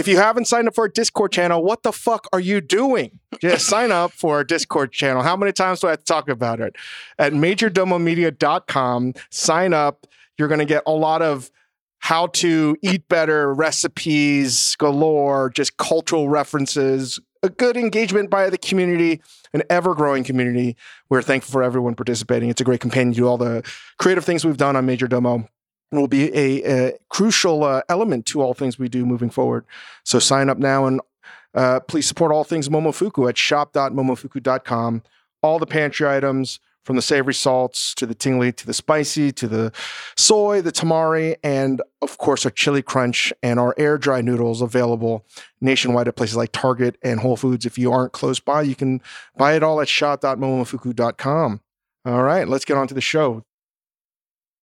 if you haven't signed up for our Discord channel, what the fuck are you doing? Just sign up for our Discord channel. How many times do I have to talk about it? At majordomomedia.com, sign up. You're going to get a lot of how to eat better recipes galore, just cultural references, a good engagement by the community, an ever growing community. We're thankful for everyone participating. It's a great companion to all the creative things we've done on Majordomo will be a, a crucial uh, element to all things we do moving forward. So sign up now and uh, please support all things Momofuku at shop.momofuku.com. All the pantry items from the savory salts to the tingly to the spicy to the soy, the tamari, and of course our chili crunch and our air dry noodles available nationwide at places like Target and Whole Foods. If you aren't close by, you can buy it all at shop.momofuku.com. All right, let's get on to the show.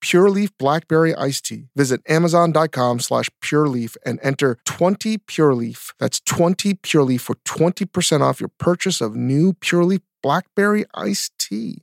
Pure Leaf Blackberry Iced Tea. Visit Amazon.com slash Pure Leaf and enter 20 Pure Leaf. That's 20 Pure Leaf for 20% off your purchase of new Pure Leaf Blackberry Iced Tea.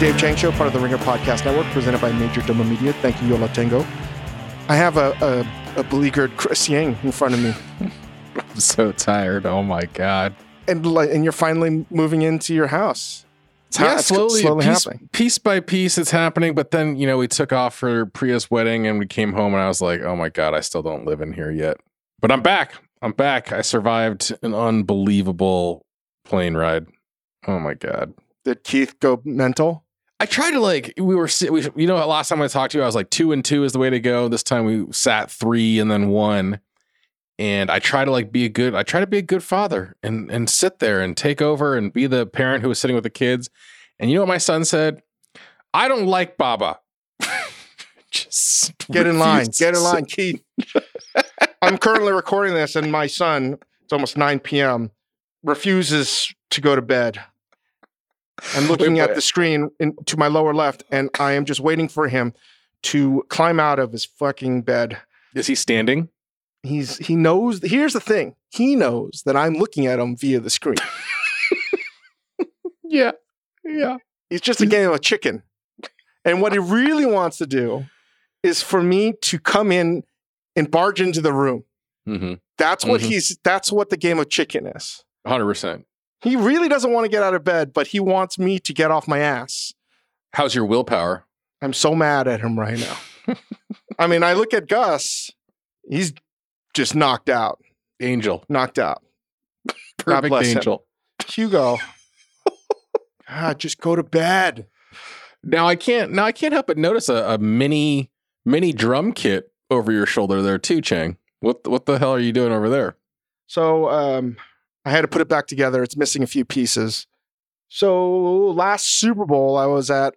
Dave Chang Show, part of the Ringer Podcast Network, presented by Majordomo Media. Thank you, Yola Tango. I have a, a, a beleaguered Chris Ying in front of me, I'm so tired. Oh my god. and li- and you're finally moving into your house. It's ha- yeah, it's slowly, slowly piece, happening. piece by piece, it's happening. But then, you know, we took off for Priya's wedding, and we came home, and I was like, "Oh my god, I still don't live in here yet." But I'm back. I'm back. I survived an unbelievable plane ride. Oh my god. Did Keith go mental? I tried to like we were we, you know last time I talked to you I was like two and two is the way to go. This time we sat three and then one, and I try to like be a good I try to be a good father and and sit there and take over and be the parent who was sitting with the kids. And you know what my son said? I don't like Baba. Just Get in line. Get in line, Keith. I'm currently recording this, and my son, it's almost 9 p.m., refuses to go to bed. I'm looking Wait, at the screen in, to my lower left, and I am just waiting for him to climb out of his fucking bed. Is he standing? He's he knows. Here's the thing. He knows that I'm looking at him via the screen. Yeah. Yeah. It's just a game of chicken. And what he really wants to do is for me to come in and barge into the room. Mm-hmm. That's what Mhm. he's that's what the game of chicken is. Hundred percent. He really doesn't want to get out of bed, but he wants me to get off my ass. How's your willpower? I'm so mad at him right now. I mean, I look at Gus, he's just knocked out. Angel. Knocked out. Perfect bless him. angel. Hugo. God, just go to bed. Now I can't. Now I can't help but notice a, a mini mini drum kit over your shoulder there too, Chang. What what the hell are you doing over there? So um, I had to put it back together. It's missing a few pieces. So last Super Bowl, I was at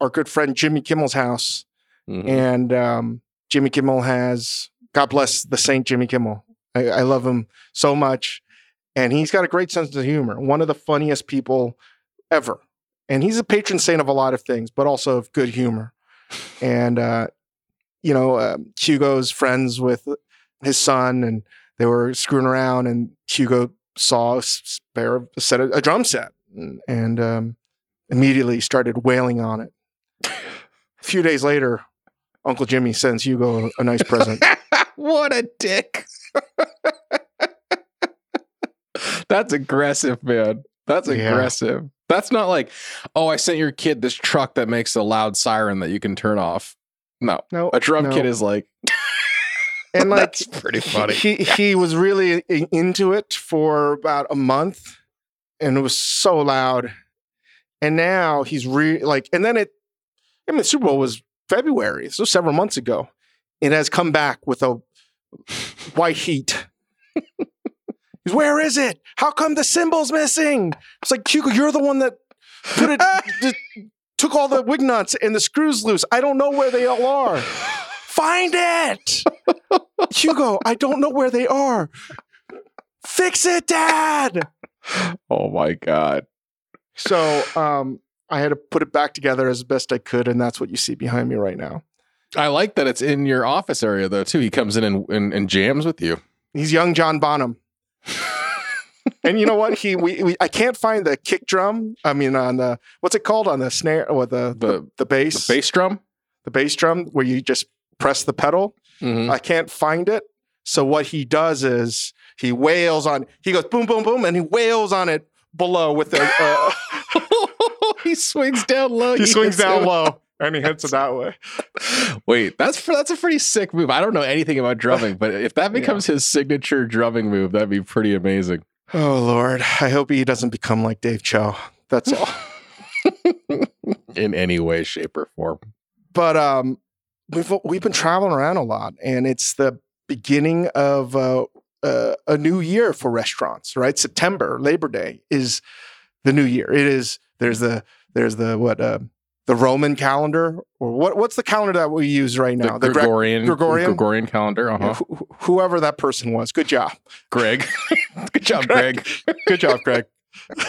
our good friend Jimmy Kimmel's house, Mhm. and um, Jimmy Kimmel has God bless the Saint Jimmy Kimmel. I, I love him so much, and he's got a great sense of humor. One of the funniest people ever, and he's a patron saint of a lot of things, but also of good humor. And uh, you know, um, Hugo's friends with his son, and they were screwing around, and Hugo saw a spare a set of, a drum set, and, um, immediately started wailing on it. a few days later, Uncle Jimmy sends Hugo a nice present. what a dick. That's aggressive, man. That's Yeah. aggressive. That's not like, oh, I sent your kid this truck that makes a loud siren that you can turn off. No, No, a drum no. kit is like, and like That's pretty funny. he he was really into it for about a month, and it was so loud. And now he's re like, and then it. I mean, the Super Bowl was February, so several months ago. It has come back with a white heat. He's, where is it? How come the cymbal's missing? It's like Hugo, you're the one that put it, took all the wig nuts and the screws loose. I don't know where they all are. Find it, Hugo. I don't know where they are. Fix it, Dad. oh my god. So, um, I had to put it back together as best I could, and that's what you see behind me right now. I like that it's in your office area though too. He comes in and, and, and jams with you. He's young John Bonham. and you know what? He we, we I can't find the kick drum. I mean on the what's it called on the snare or the the, The- the bass The bass drum. the bass drum where you just press the pedal. Mhm. I can't find it. So what he does is he wails on he goes boom boom boom and he wails on it below with the uh, he swings down low. he swings down him. low and he hits it that way. Wait, that's that's a pretty sick move. I don't know anything about drumming, but if that Yeah. becomes his signature drumming move, that'd be pretty amazing. Oh Lord, I hope he doesn't become like Dave Choe. That's all. In any way, shape, or form. but um, we've we've been traveling around a lot, and it's the beginning of uh, uh, a new year for restaurants. Right, September Labor Day is the new year. It is there's the there's the what uh, the Roman calendar or what what's the calendar that we use right now? the Greg- Gregorian, Gregorian? Gregorian calendar. Uh huh. wh- wh- whoever that person was. Good job. Greg. Good job, Greg. Greg. Good job, Greg.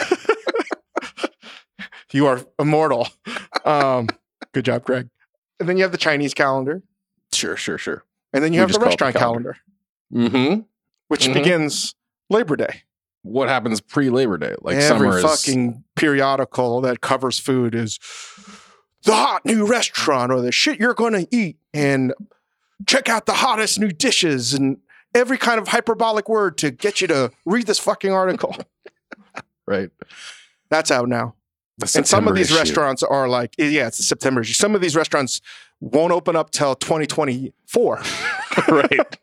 you are immortal. Um, good job, Greg. And then you have the Chinese calendar, Sure, sure, sure. and then you We have the it the restaurant calendar. calendar. Mm-hmm. which Mhm. begins Labor Day. What happens pre Labor Day? Like Every summer is fucking periodical that covers food is the hot new restaurant or the shit you're going to eat, and check out the hottest new dishes and every kind of hyperbolic word to get you to read this fucking article. right. That's out now. The and some of these issue. restaurants are like, yeah, it's September. issue. Some of these restaurants won't open up till 2024. right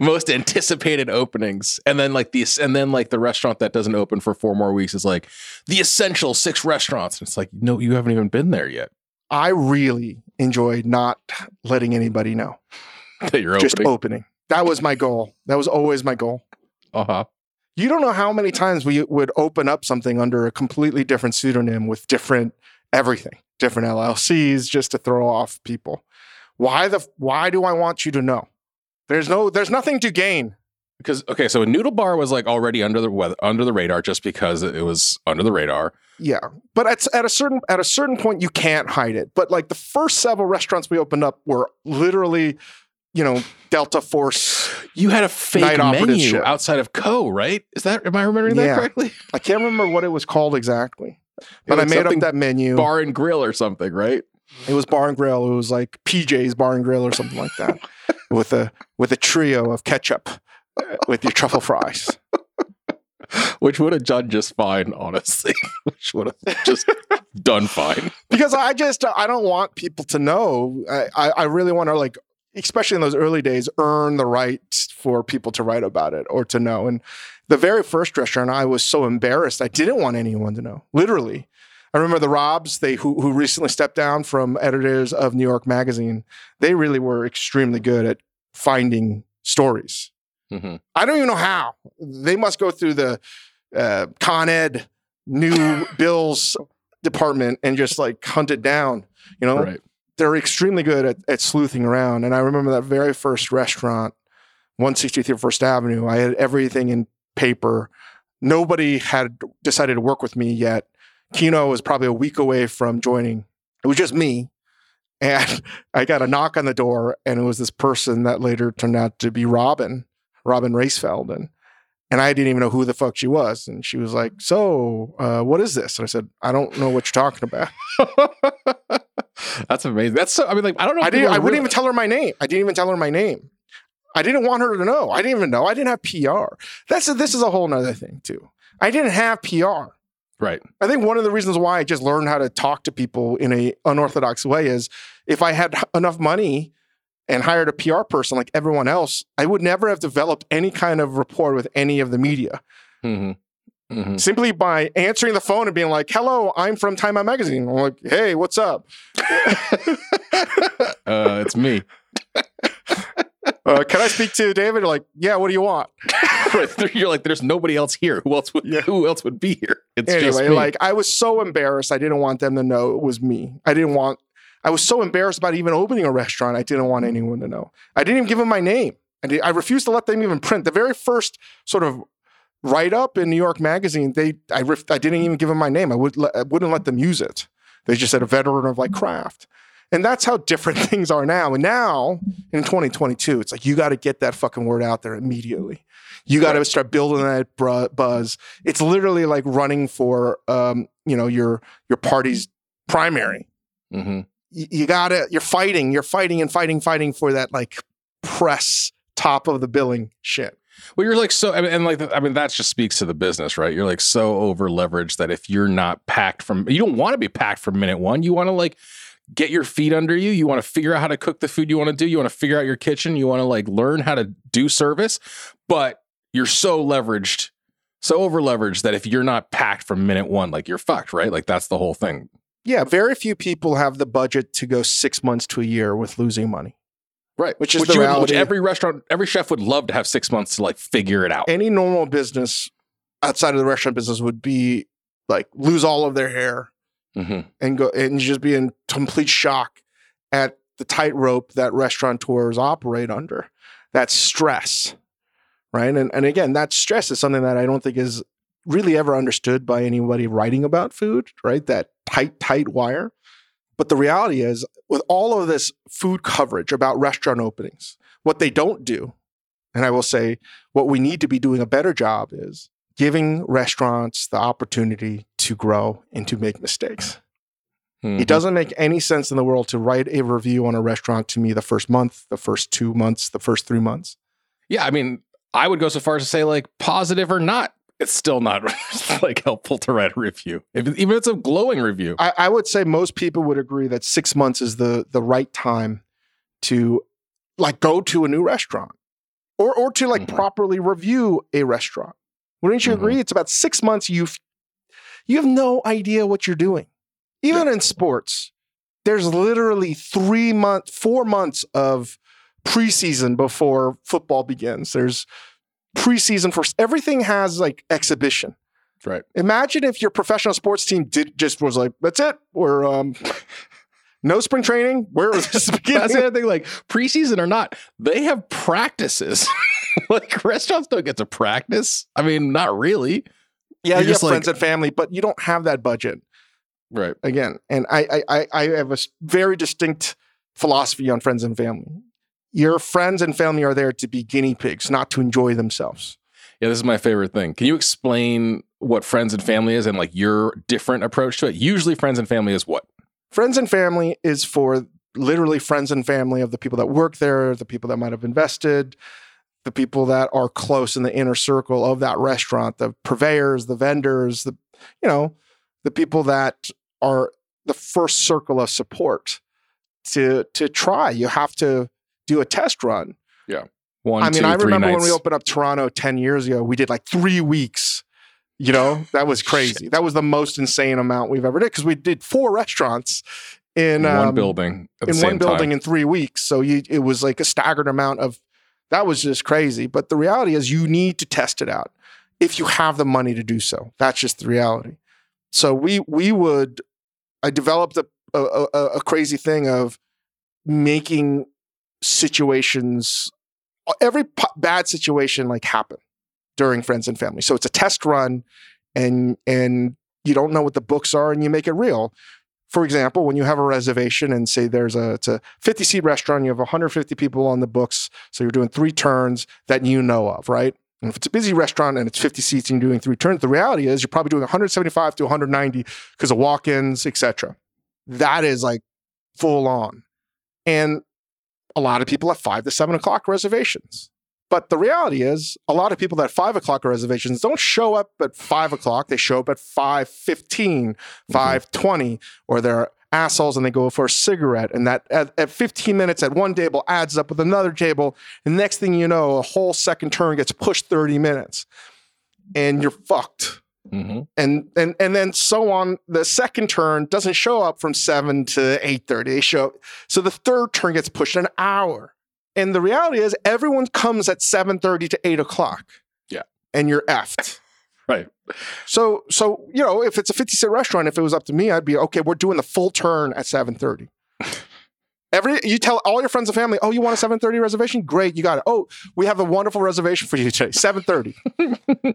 most anticipated openings and then like these and then like the restaurant that doesn't open for four more weeks is like the essential six restaurants and it's like no you haven't even been there yet I really enjoy not letting anybody know. that you're Just opening opening. That was my goal. That was always my goal. uh-huh You don't know how many times we would open up something under a completely different pseudonym with different everything, different LLCs, just to throw off people. Why the? Why do I want you to know? There's no. There's nothing to gain. because okay so a noodle bar was like already under the weather under the radar just because it was under the radar Yeah, but at at a certain at a certain point you can't hide it. But like the first several restaurants we opened up were literally, you know, Delta Force. you had a fake menu outside of Ko right is that am i remembering that correctly I can't remember what it was called exactly, but I made up that menu. bar and grill or something right It was Bar and Grill. It was like PJ's Bar and Grill or something like that, with a with a trio of ketchup with your truffle fries. which would have done just fine honestly which would have just done fine Because I just I don't want people to know. I I, I really want to like, especially in those early days, earn the right for people to write about it or to know. And the very first restaurant, I was so embarrassed. I didn't want anyone to know. Literally. I remember the Robs, they who who recently stepped down from editors of New York Magazine. They really were extremely good at finding stories. Mhm. I don't even know how. They must go through the uh, Con Ed new bills department and just like hunt it down. You know, right they're extremely good at, at sleuthing around. And I remember that very first restaurant, 163 First Avenue. I had everything in paper. Nobody had decided to work with me yet. Kino was probably a week away from joining. It was just me. And I got a knock on the door, and it was this person that later turned out to be Robin, Robin Raisfeld. And, and I didn't even know who the fuck she was. And she was like, So, uh, what is this? And I said, I don't know what you're talking about. That's amazing. That's so. I mean, like, I don't know. I didn't. I wouldn't even tell her my name. I didn't even tell her my name. I didn't want her to know. I didn't even know. I didn't have PR. That's a, this is a whole nother thing too. I didn't have PR. Right. I think one of the reasons why I just learned how to talk to people in a unorthodox way is if I had enough money and hired a PR person like everyone else, I would never have developed any kind of rapport with any of the media Mhm. Mhm. simply by answering the phone and being like, "Hello, I'm from Time Out Magazine." I'm like, "Hey, what's up? Uh, it's me. Uh, can I speak to David?" Like, "Yeah, what do you want?" Right. You're like, there's nobody else here. Who else would? Yeah. Who else would be here? It's just anyway, like I was so embarrassed. I didn't want them to know it was me. I didn't want. I was so embarrassed about even opening a restaurant. I didn't want anyone to know. I didn't even give them my name. I, did, I refused to let them even print the very first sort of write up in New York Magazine. They, I, I didn't even give them my name. I would I wouldn't let them use it. They just said a veteran of like craft. And that's how different things are now. And now in 2022, it's like you got to get that fucking word out there immediately. You got to start building that buzz. It's literally like running for, um, you know, your your party's primary. Mhm. You, you got to. You're fighting. You're fighting and fighting, fighting for that like press top of the billing shit. Well, you're like so, I mean, and like, I mean, that just speaks to the business, right? You're like so over leveraged that if you're not packed from, you don't want to be packed from minute one. You want to like get your feet under you. You want to figure out how to cook the food you want to do. You want to figure out your kitchen. You want to like learn how to do service, but you're so leveraged, so over leveraged that if you're not packed from minute one, like you're fucked, right? Like that's the whole thing. Yeah, very few people have the budget to go six months to a year with losing money. Right. Which is which, the which every restaurant, every chef would love to have six months to like figure it out. Any normal business outside of the restaurant business would be like lose all of their hair Mhm. and go and just be in complete shock at the tightrope that restaurateurs operate under. That stress, right? And and again, that stress is something that I don't think is really ever understood by anybody writing about food, right? That tight, tight wire. But the reality is, with all of this food coverage about restaurant openings, what they don't do, and I will say, what we need to be doing a better job is giving restaurants the opportunity to grow and to make mistakes. Mhm. It doesn't make any sense in the world to write a review on a restaurant to me the first month, the first two months, the first three months. Yeah, I mean, I would go so far as to say like positive or not, it's still not like helpful to write a review, if, even if it's a glowing review. I, I would say most people would agree that six months is the the right time to like go to a new restaurant or or to like Mhm. properly review a restaurant. Wouldn't you Mhm. agree? It's about six months. You've you have no idea what you're doing. Even in sports, there's literally three months, four months of preseason before football begins. There's preseason for everything has like exhibition. Right. Imagine if your professional sports team did just was like, that's it. We're um no spring training. Where is this That's beginning? the other thing. Like preseason or not, they have practices. like restaurants don't get to practice. I mean, not really. yeah, You're you have like- friends and family, but you don't have that budget Right. again. And I I I, I have a very distinct philosophy on friends and family. Your friends and family are there to be guinea pigs, not to enjoy themselves. Yeah, this is my favorite thing. Can you explain what friends and family is and like your different approach to it? Usually, friends and family is what? Friends and family is for literally friends and family of the people that work there, the people that might have invested, the people that are close in the inner circle of that restaurant, the purveyors, the vendors, the you know, the people that are the first circle of support to to try. You have to do a test run. Yeah. One, I mean, two, I three remember when we opened up Toronto 10 years ago, we did like three weeks. You know, that was crazy. That was the most insane amount we've ever did because we did four restaurants in, in one um, building at the in same one building time. in three weeks. So you, it was like a staggered amount of that was just crazy. But the reality is, you need to test it out if you have the money to do so. That's just the reality. So we we would. I developed a a, a, a crazy thing of making situations every bad situation like happen during friends and family. So it's a test run, and and you don't know what the books are, and you make it real for example, when you have a reservation and say there's a it's a 50 seat restaurant, you have 150 people on the books, so you're doing three turns that you know of, right? And if it's a busy restaurant and it's 50 seats and you're doing three turns, the reality is you're probably doing 175 to 190 because of walk-ins, etc. That is like full on, and a lot of people have five to seven o'clock reservations. But the reality is, a lot of people that five o'clock reservations don't show up at five o'clock. They show up at five fifteen, mm-hmm. five twenty, or they're assholes and they go for a cigarette. And that at, at 15 minutes at one table adds up with another table. And next thing you know, a whole second turn gets pushed 30 minutes and you're fucked. Mm-hmm. And and and then so on. The second turn doesn't show up from seven to eight thirty. They show so the third turn gets pushed an hour. And the reality is, everyone comes at seven thirty to eight o'clock. Yeah. and you're effed. Right. So so you know, if it's a fifty cent restaurant, if it was up to me, I'd be okay. We're doing the full turn at seven thirty. Every you tell all your friends and family, oh, you want a seven thirty reservation? Great, you got it. Oh, we have a wonderful reservation for you today, seven thirty.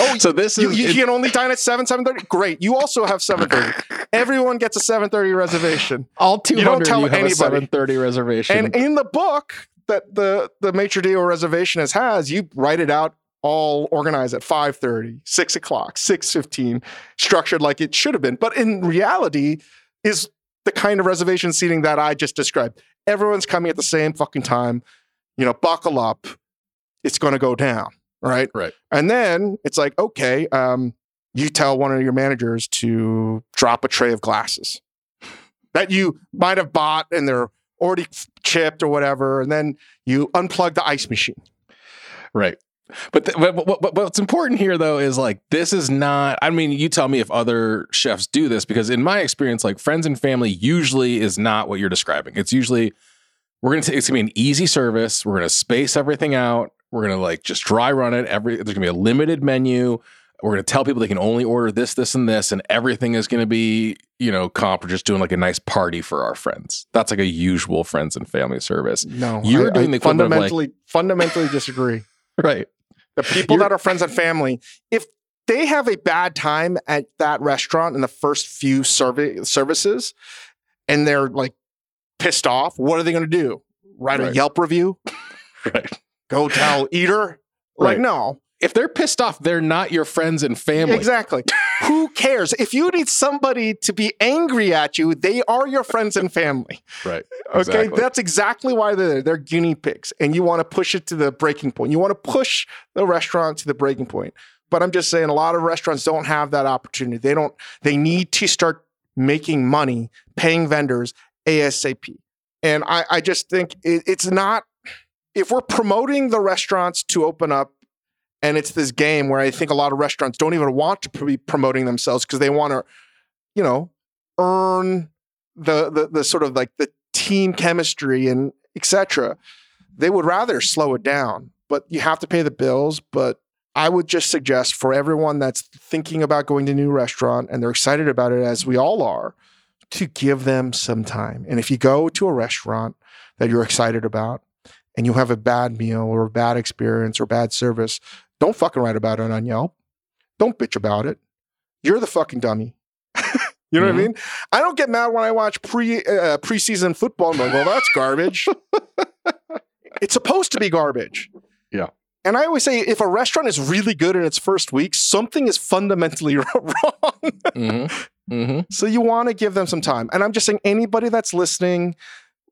Oh, so this You, is you it- can only dine at 7, 7.30? Great. You also have 7.30. Everyone gets a 7.30 reservation. all two you don't tell You, have anybody. seven thirty reservation. And in the book that the, the maitre d' reservationist has, you write it out all organized at 5.30, 6 o'clock, 6.15, structured like it should have been. But in reality is the kind of reservation seating that I just described. Everyone's coming at the same fucking time. You know, buckle up. It's going to go down, right? Right. And then it's like, okay, um, you tell one of your managers to drop a tray of glasses that you might have bought and they're already chipped or whatever. And then you unplug the ice machine. Right. But, th- but, but, but what's important here, though, is like this is not. I mean, you tell me if other chefs do this because in my experience, like friends and family usually is not what you're describing. It's usually we're gonna take it's gonna be an easy service. We're gonna space everything out. We're gonna like just dry run it. Every there's gonna be a limited menu. We're gonna tell people they can only order this, this, and this, and everything is gonna be you know comp. We're just doing like a nice party for our friends. That's like a usual friends and family service, No, You're I- doing I the of, like- fundamentally, fundamentally disagree. Right? The people You're- that are friends and family, if they have a bad time at that restaurant in the first few servi- services and they're like pissed off, what are they going to do? Write a Yelp review? Right. Go tell eater? Like, Right. no. If they're pissed off, they're not your friends and family. Exactly. Who cares? If you need somebody to be angry at you, they are your friends and family. Right. Okay, that's exactly why they're there. They're guinea pigs, and you want to push it to the breaking point. You want to push the restaurant to the breaking point. But I'm just saying, a lot of restaurants don't have that opportunity. They don't. They need to start making money, paying vendors ASAP. And I, I just think it, it's not. If we're promoting the restaurants to open up, and it's this game where I think a lot of restaurants don't even want to be promoting themselves because they want to, you know, earn the the the sort of like the team chemistry and etc. They would rather slow it down, but you have to pay the bills. But I would just suggest for everyone that's thinking about going to a new restaurant and they're excited about it, as we all are, to give them some time. And if you go to a restaurant that you're excited about and you have a bad meal or a bad experience or bad service, don't fucking write about it on Yelp. Don't bitch about it. You're the fucking dummy. you know what I Mhm. mean? I don't get mad when I watch pre uh, preseason football and go, well, that's garbage. it's supposed to be garbage. Yeah. And I always say if a restaurant is really good in its first week, something is fundamentally wrong. Mm-hmm. Mm-hmm. so you want to give them some time. And I'm just saying, anybody that's listening,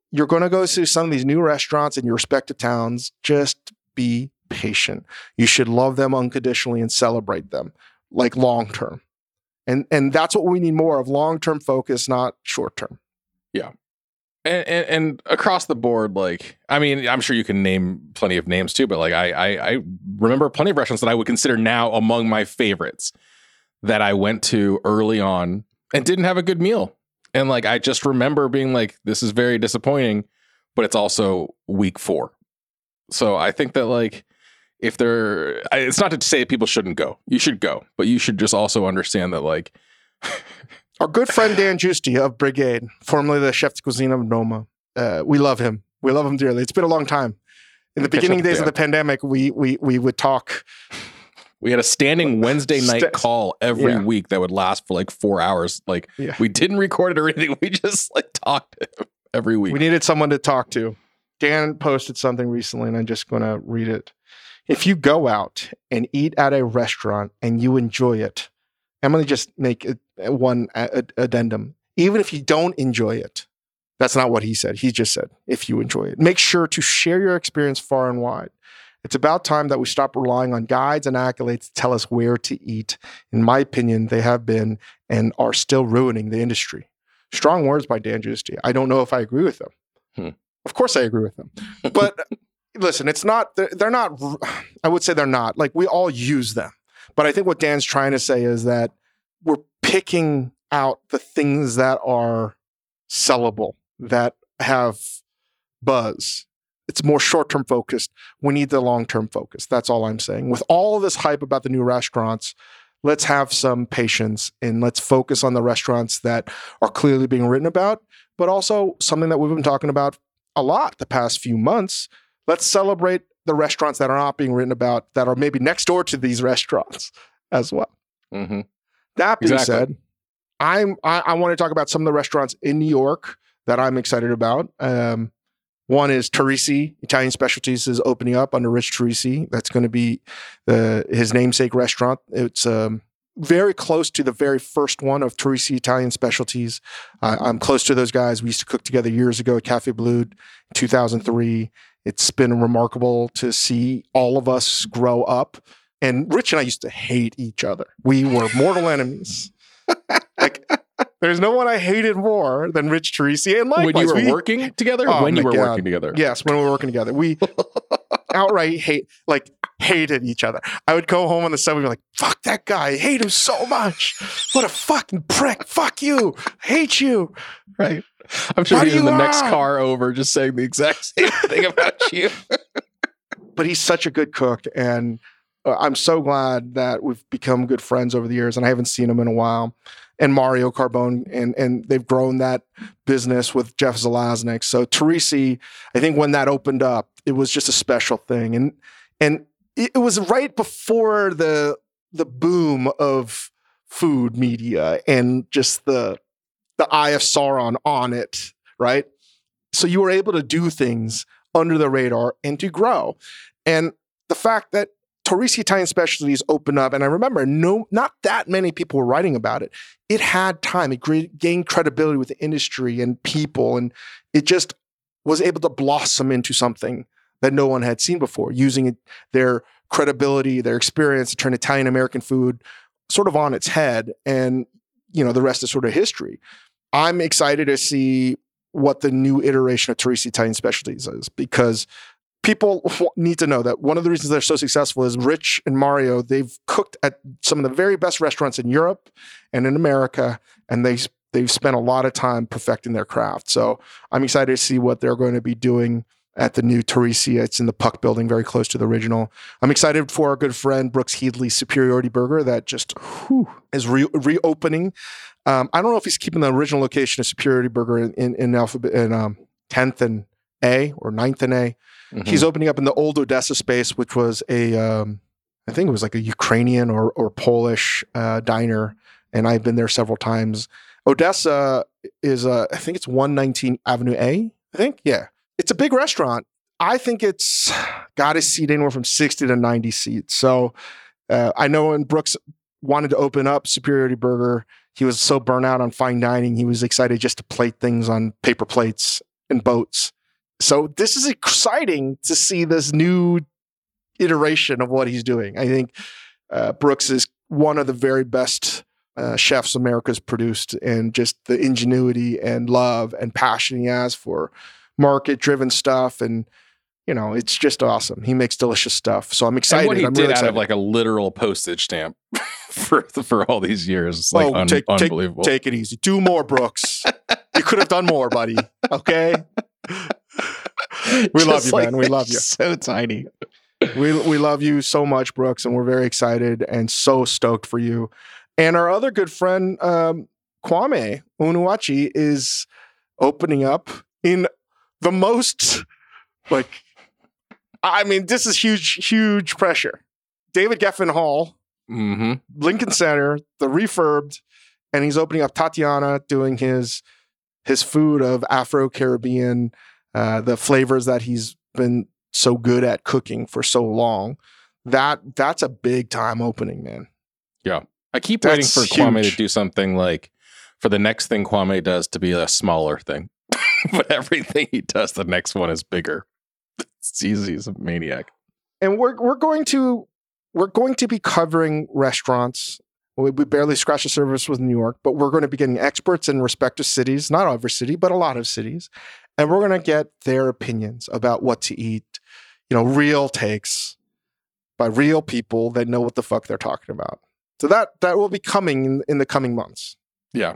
you're going to go to some of these new restaurants in your respective towns. Just be patient. You should love them unconditionally and celebrate them, like long term. And and that's what we need more of: long term focus, not short term. Yeah. And, and and across the board, like I mean, I'm sure you can name plenty of names too, but like I, I I remember plenty of restaurants that I would consider now among my favorites that I went to early on and didn't have a good meal. And like I just remember being like, this is very disappointing, but it's also week four. So I think that like if they're it's not to say people shouldn't go. You should go, but you should just also understand that like Our good friend Dan Giusti of Brigade, formerly the chef de cuisine of Noma, uh, we love him. We love him dearly. It's been a long time. In the beginning days of the pandemic, we we we would talk. We had a standing Wednesday night Sta- call every Yeah. week that would last for like four hours. Like Yeah. we didn't record it or anything. We just like talked every week. We needed someone to talk to. Dan posted something recently, and I'm just going to read it. If you go out and eat at a restaurant and you enjoy it, I'm going to just make a one a- addendum. Even if you don't enjoy it, that's not what he said. He just said, if you enjoy it, make sure to share your experience far and wide. It's about time that we stop relying on guides and accolades to tell us where to eat. In my opinion, they have been and are still ruining the industry. Strong words by Dan Giusti. I don't know if I agree with them. Hmm. Of course, I agree with them. But listen, it's not. They're, not. I would say they're not. Like we all use them. But I think what Dan's trying to say is that we're picking out the things that are sellable, that have buzz. It's more short term focused. We need the long term focus. That's all I'm saying. With all this hype about the new restaurants, let's have some patience and let's focus on the restaurants that are clearly being written about, but also something that we've been talking about a lot the past few months. Let's celebrate the restaurants that are not being written about that are maybe next door to these restaurants as well. hmm That being Exactly. said, I'm I, I want to talk about some of the restaurants in New York that I'm excited about. Um, one is Torrisi Italian Specialties is opening up under Rich Torrisi. That's going to be uh, his namesake restaurant. It's um, very close to the very first one of Torrisi Italian Specialties. I I'm close to those guys. We used to cook together years ago at Cafe Boulud, in 2003. It's been remarkable to see all of us grow up. And Rich and I used to hate each other. We were mortal enemies. like, there's no one I hated more than Rich Torrisi. And likewise, when you were we- working together, Oh when you were God. working together. Yes, when we were working together, we outright hate, like, hated each other. I would go home on the subway and be like, "Fuck that guy! I hate him so much. What a fucking prick! Fuck you! I hate you!" Right? I'm sure he's in the you next car over, just saying the exact same thing about you. But he's such a good cook, and uh, I'm so glad that we've become good friends over the years. And I haven't seen him in a while. And Mario Carbone, and and they've grown that business with Jeff Zalaznick. So Torrisi, I think when that opened up, it was just a special thing, and and it, it was right before the the boom of food media and just the the eye of Sauron on it, right? So you were able to do things under the radar and to grow, and the fact that Torrisi Italian Specialties opened up, and I remember no, not that many people were writing about it. It had time. It gained credibility with the industry and people, and it just was able to blossom into something that no one had seen before, using their credibility, their experience to turn Italian American food sort of on its head. And you know, the rest is sort of history. I'm excited to see what the new iteration of Torrisi Italian Specialties is because people need to know that one of the reasons they're so successful is Rich and Mario. They've cooked at some of the very best restaurants in Europe and in America, and they they've spent a lot of time perfecting their craft. So I'm excited to see what they're going to be doing at the new Torrisi. It's in the Puck Building, very close to the original. I'm excited for our good friend Brooks Headley's Superiority Burger that just whew, is re- reopening. Um, I don't know if he's keeping the original location of Superiority Burger in in, in alphabet in um, 10th and A or 9th and A. Mhm. He's opening up in the old Odessa space, which was a, um, I think it was like a Ukrainian or, or Polish uh, diner, and I've been there several times. Odessa is, uh, I think it's 119 Avenue A. I think, yeah, it's a big restaurant. I think it's got a seat anywhere from 60 to 90 seats. So uh, I know when Brooks wanted to open up Superiority Burger, he was so burnt out on fine dining, he was excited just to plate things on paper plates and boats. So this is exciting to see this new iteration of what he's doing. I think uh, Brooks is one of the very best uh, chefs America's produced, and just the ingenuity and love and passion he has for market-driven stuff, and you know, it's just awesome. He makes delicious stuff, so I'm excited. And what he I'm did really out of like a literal postage stamp for for all these years, it's like Oh, un- take- take- unbelievable. Take it easy. Do more, Brooks. you could have done more, buddy. Okay. We love you, like man. We love you. So tiny. we we love you so much, Brooks, and we're very excited and so stoked for you. And our other good friend, um, Kwame Onwuachi, is opening up in the most like. I mean, this is huge, huge pressure. David Geffen Hall, hmm Lincoln Center, the refurbed, and he's opening up Tatiana, doing his his food of Afro Caribbean, uh, the flavors that he's been so good at cooking for so long. That that's a big time opening, man. Yeah, I keep That's waiting for Kwame to do something like for the next thing Kwame does to be a smaller thing, but everything he does, the next one is bigger. It's easy. He's a maniac. And we're we're going to we're going to be covering restaurants We, we barely scratched the surface with New York, but we're going to be getting experts in respective cities, not every city, but a lot of cities. And we're going to get their opinions about what to eat, you know, real takes by real people that know what the fuck they're talking about. So that that will be coming in, in the coming months. Yeah.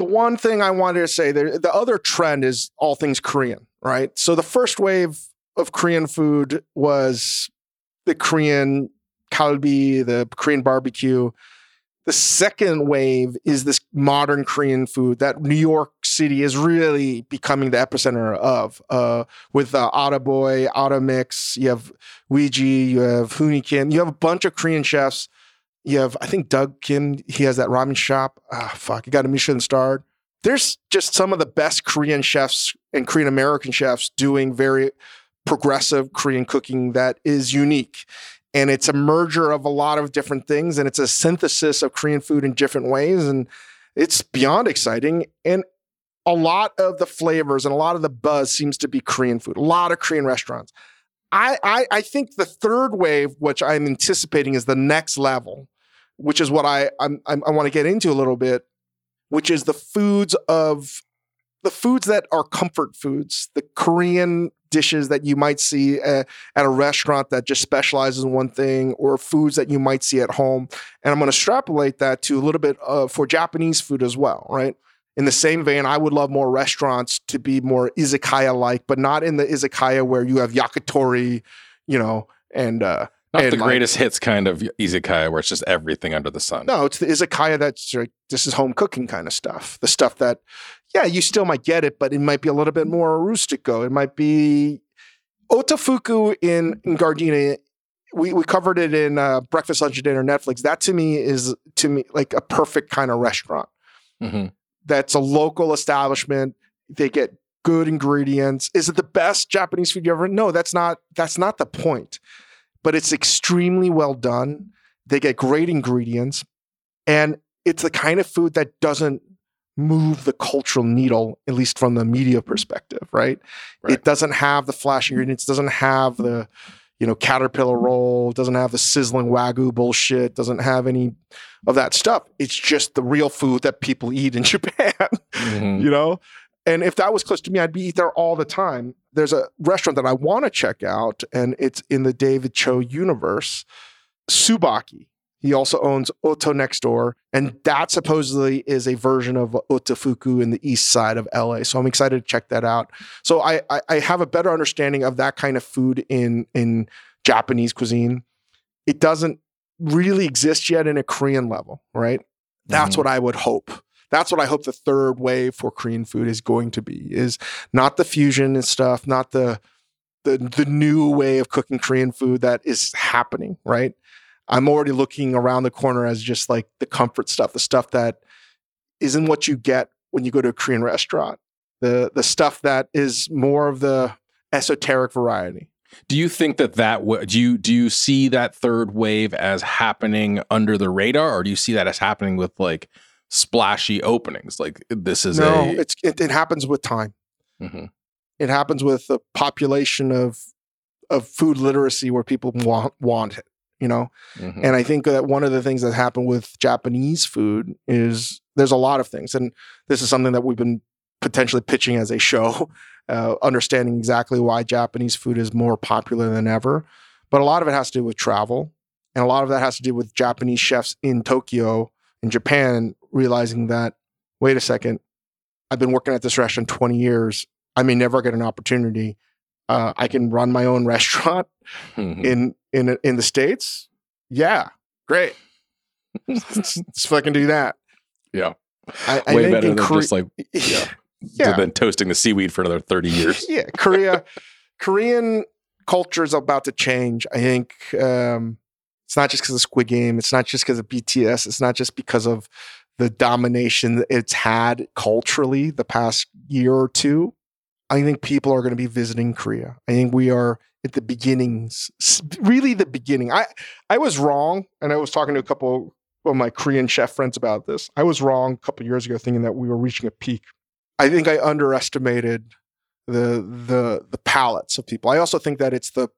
the one thing I wanted to say there, the other trend is all things Korean, right? So the first wave of Korean food was the Korean kalbi, the Korean barbecue. The second wave is this modern Korean food that New York City is really becoming the epicenter of, uh, with uh, Boy, Atomix, you have Oiji, you have Hooni Kim, you have a bunch of Korean chefs you have, I think Doug Kim, he has that ramen shop. Ah, fuck, he got a Michelin starred. There's just some of the best Korean chefs and Korean American chefs doing very progressive Korean cooking that is unique. And it's a merger of a lot of different things, and it's a synthesis of Korean food in different ways. And it's beyond exciting. And a lot of the flavors and a lot of the buzz seems to be Korean food, a lot of Korean restaurants. I, I, I think the third wave, which I'm anticipating, is the next level, which is what I I'm, I'm, i want to get into a little bit, which is the foods of the foods that are comfort foods, the Korean dishes that you might see uh, at a restaurant that just specializes in one thing, or foods that you might see at home. And I'm going to extrapolate that to a little bit uh, for Japanese food as well, right? in the same vein, I would love more restaurants to be more izakaya like, but not in the izakaya where you have yakitori, you know, and uh, not and the greatest hits kind of izakaya where it's just everything under the sun. No, it's the izakaya that's like this is home cooking kind of stuff. The stuff that, yeah, you still might get it, but it might be a little bit more rustico. It might be Otafuku in, in Gardena. We, we covered it in uh, breakfast, lunch, and dinner Netflix. That to me is to me like a perfect kind of restaurant. Mm-hmm that's a local establishment. They get good ingredients. Is it the best Japanese food you ever? No, that's not that's not the point. But it's extremely well done. They get great ingredients and it's the kind of food that doesn't move the cultural needle at least from the media perspective, right? right. It doesn't have the flash ingredients, doesn't have the you know, caterpillar roll, doesn't have the sizzling wagyu bullshit, doesn't have any of that stuff. It's just the real food that people eat in Japan, mm-hmm. you know? And if that was close to me, I'd be eat there all the time. There's a restaurant that I want to check out, and it's in the David Choe universe, Tsubaki. He also owns Oto next door, and that supposedly is a version of Otafuku in the east side of LA. So I'm excited to check that out. So I, I, I have a better understanding of that kind of food in in Japanese cuisine. It doesn't really exist yet in a Korean level, right? That's mm-hmm. what I would hope. That's what I hope the third wave for Korean food is going to be. Is not the fusion and stuff, not the the the new way of cooking Korean food that is happening, right? I'm already looking around the corner as just like the comfort stuff, the stuff that isn't what you get when you go to a Korean restaurant. The the stuff that is more of the esoteric variety. Do you think that that w- do you do you see that third wave as happening under the radar, or do you see that as happening with like splashy openings? Like this is no, a... it's it, it happens with time. Mm-hmm. It happens with the population of of food literacy where people want want it you know mm-hmm. and i think that one of the things that happened with japanese food is there's a lot of things and this is something that we've been potentially pitching as a show uh, understanding exactly why japanese food is more popular than ever but a lot of it has to do with travel and a lot of that has to do with japanese chefs in tokyo in japan realizing that wait a second i've been working at this restaurant 20 years i may never get an opportunity uh, I can run my own restaurant mm-hmm. in in in the states. Yeah, great. let's, let's fucking do that. Yeah, I, I way better than Korea, just like yeah, yeah. than toasting the seaweed for another thirty years. yeah, Korea, Korean culture is about to change. I think um, It's not just because of Squid Game. It's not just because of BTS. It's not just because of the domination it's had culturally the past year or two. I think people are going to be visiting Korea. I think we are at the beginnings, really the beginning. I I was wrong, and I was talking to a couple of my Korean chef friends about this. I was wrong a couple years ago, thinking that we were reaching a peak. I think I underestimated the the the palates of people. I also think that it's the